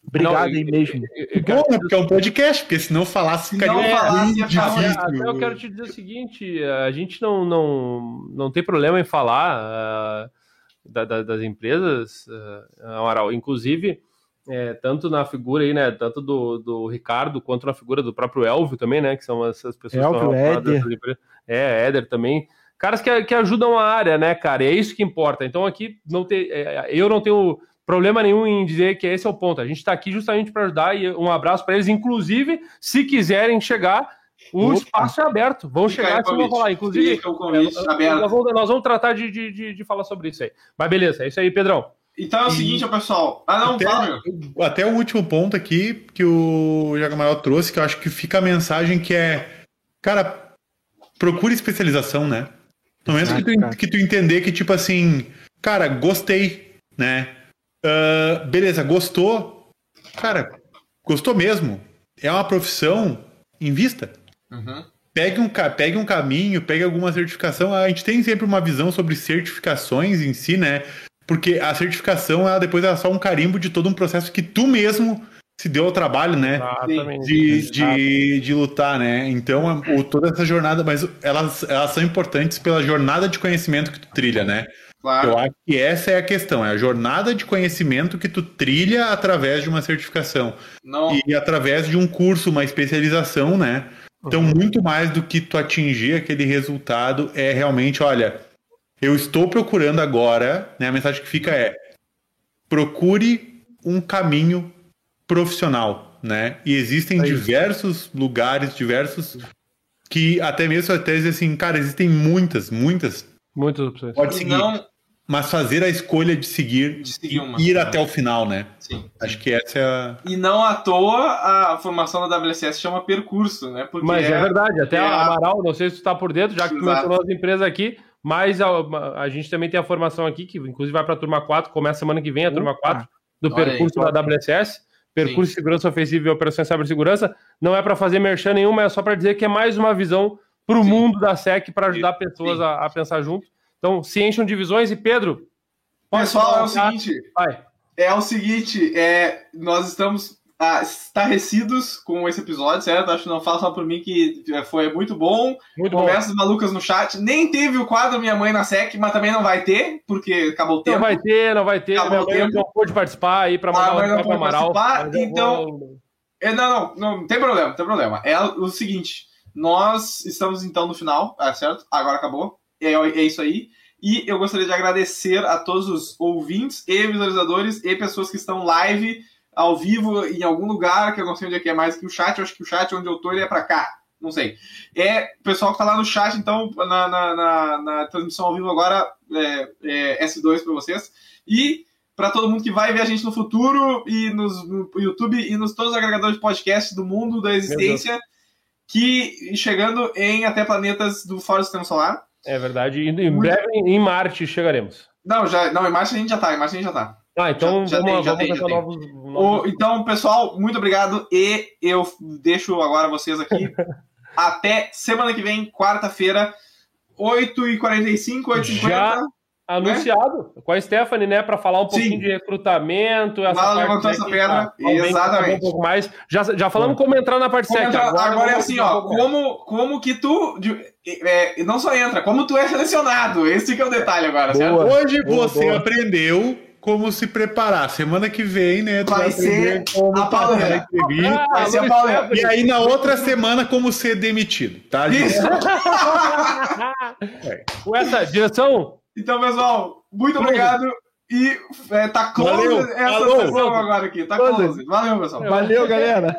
Obrigado não, aí mesmo. Bom, é porque é um podcast, porque se não falasse, ficaria não falasse, difícil. Até eu quero te dizer o seguinte: a gente não, não, não tem problema em falar. Uh da, da, das empresas, uh, Amaral. Inclusive, é, tanto na figura aí, né, tanto do, do Ricardo quanto na figura do próprio Elvio também, né, que são essas pessoas Elvio, que Éder. É, Éder também. Caras que, que ajudam a área, né, cara, e é isso que importa. Então aqui não tem, é, eu não tenho problema nenhum em dizer que esse é o ponto. A gente está aqui justamente para ajudar e um abraço para eles, inclusive, se quiserem chegar o Opa. espaço é aberto. Vão Fica chegar e vão falar. Inclusive, Fica o convite aberto. Nós vamos, nós vamos tratar de, de, de, falar sobre isso aí. Mas beleza, é isso aí, Pedrão. Então é o seguinte, pessoal. Ah, não, até, até o último ponto aqui que o Jagamarel trouxe, que eu acho que fica a mensagem que é, cara, procure especialização, né? No momento que tu, que tu entender que, tipo assim, cara, gostei, né? Uh, beleza, gostou. Cara, gostou mesmo. É uma profissão, invista. Uhum. Pegue, um, pegue um caminho, pegue alguma certificação. A gente tem sempre uma visão sobre certificações em si, né? Porque a certificação, ela depois é só um carimbo de todo um processo que tu mesmo se deu ao trabalho, né? Exatamente. De, de, de lutar, né? Então, o, toda essa jornada, mas elas, elas são importantes pela jornada de conhecimento que tu trilha, né? Claro. Eu acho que essa é a questão, é a jornada de conhecimento que tu trilha através de uma certificação. Não. E através de um curso, uma especialização, né? Então, muito mais do que tu atingir aquele resultado é realmente, olha, eu estou procurando agora, né? A mensagem que fica é: procure um caminho profissional, né? E existem é diversos lugares, diversos que até mesmo até dizer assim, cara, existem muitas, muitas. Muitas opções. Pode seguir. Não, mas fazer a escolha de seguir, de seguir uma, ir até o final, né? Sim, Acho que essa é a. E não à toa a formação da WCS chama percurso, né? Porque mas é, é verdade, até é a Amaral, não sei se tu está por dentro, já que tu mencionou as empresas aqui, mas a, a, gente também tem a formação aqui, que inclusive vai para a turma 4, começa semana que vem a turma 4 do Olha percurso aí, da WCS. Percurso Sim. de Segurança Ofensiva e Operações de Cibersegurança. Não é para fazer merchan nenhuma, é só para dizer que é mais uma visão para o mundo da SEC para ajudar Sim. pessoas a, a pensar junto. Então, se enchem divisões e Pedro. Pessoal, é o seguinte. Vai. É o seguinte, é, nós estamos ah, estarrecidos com esse episódio, certo? Acho que não fala só por mim que foi muito bom. Muito Conversas malucas no chat. Nem teve o quadro Minha Mãe na SEC, mas também não vai ter, porque acabou o tempo. Não vai ter, não vai ter. Acabou minha mãe não pôde participar aí para mandar ah, um para Amaral. Então, vou... é, não, não, não, tem problema, não tem problema. É o seguinte, nós estamos então no final, é, certo? Agora acabou é, é isso aí. E eu gostaria de agradecer a todos os ouvintes e visualizadores e pessoas que estão live, ao vivo, em algum lugar, que eu não sei onde é que é mais que o chat. Eu acho que o chat onde eu tô ele é para cá. Não sei. É, o pessoal que tá lá no chat, então, na, na, na, na transmissão ao vivo agora, é, é S2 para vocês. E para todo mundo que vai ver a gente no futuro e nos, no YouTube e nos todos os agregadores de podcast do mundo da existência, que chegando em até planetas do Fora do Sistema Solar. É verdade. E em breve em Marte chegaremos. Não, já, não, em Marte a gente já tá, em Marte a gente já tá. Ah, então já, já vamos, tem, já vamos tem, já tem. novos, O- então, pessoal, muito obrigado e eu deixo agora vocês aqui até semana que vem, quarta-feira, 8h45, 8h50. Já Anunciado com a Stephanie, né, para falar um pouquinho Sim. de recrutamento. Essa levantou essa pedra, tá- exatamente. Um pouco mais. Já, já falamos como entrar na parte Como 7. entra- agora, é assim, ó, como, como que tu de- é, não só entra, como tu é selecionado. Esse que é o detalhe agora, certo? Boa. Hoje Boa, você boa. aprendeu como se preparar. Semana que vem, né? Vai ser a pauleira. entrevista. Vai ser a. E aí, na outra semana, como ser demitido, tá? Isso. Com essa direção, Então, pessoal, muito obrigado. E é, tá close Valeu, essa falou. sessão agora aqui. Tá Close. close. Valeu, pessoal. Valeu, galera.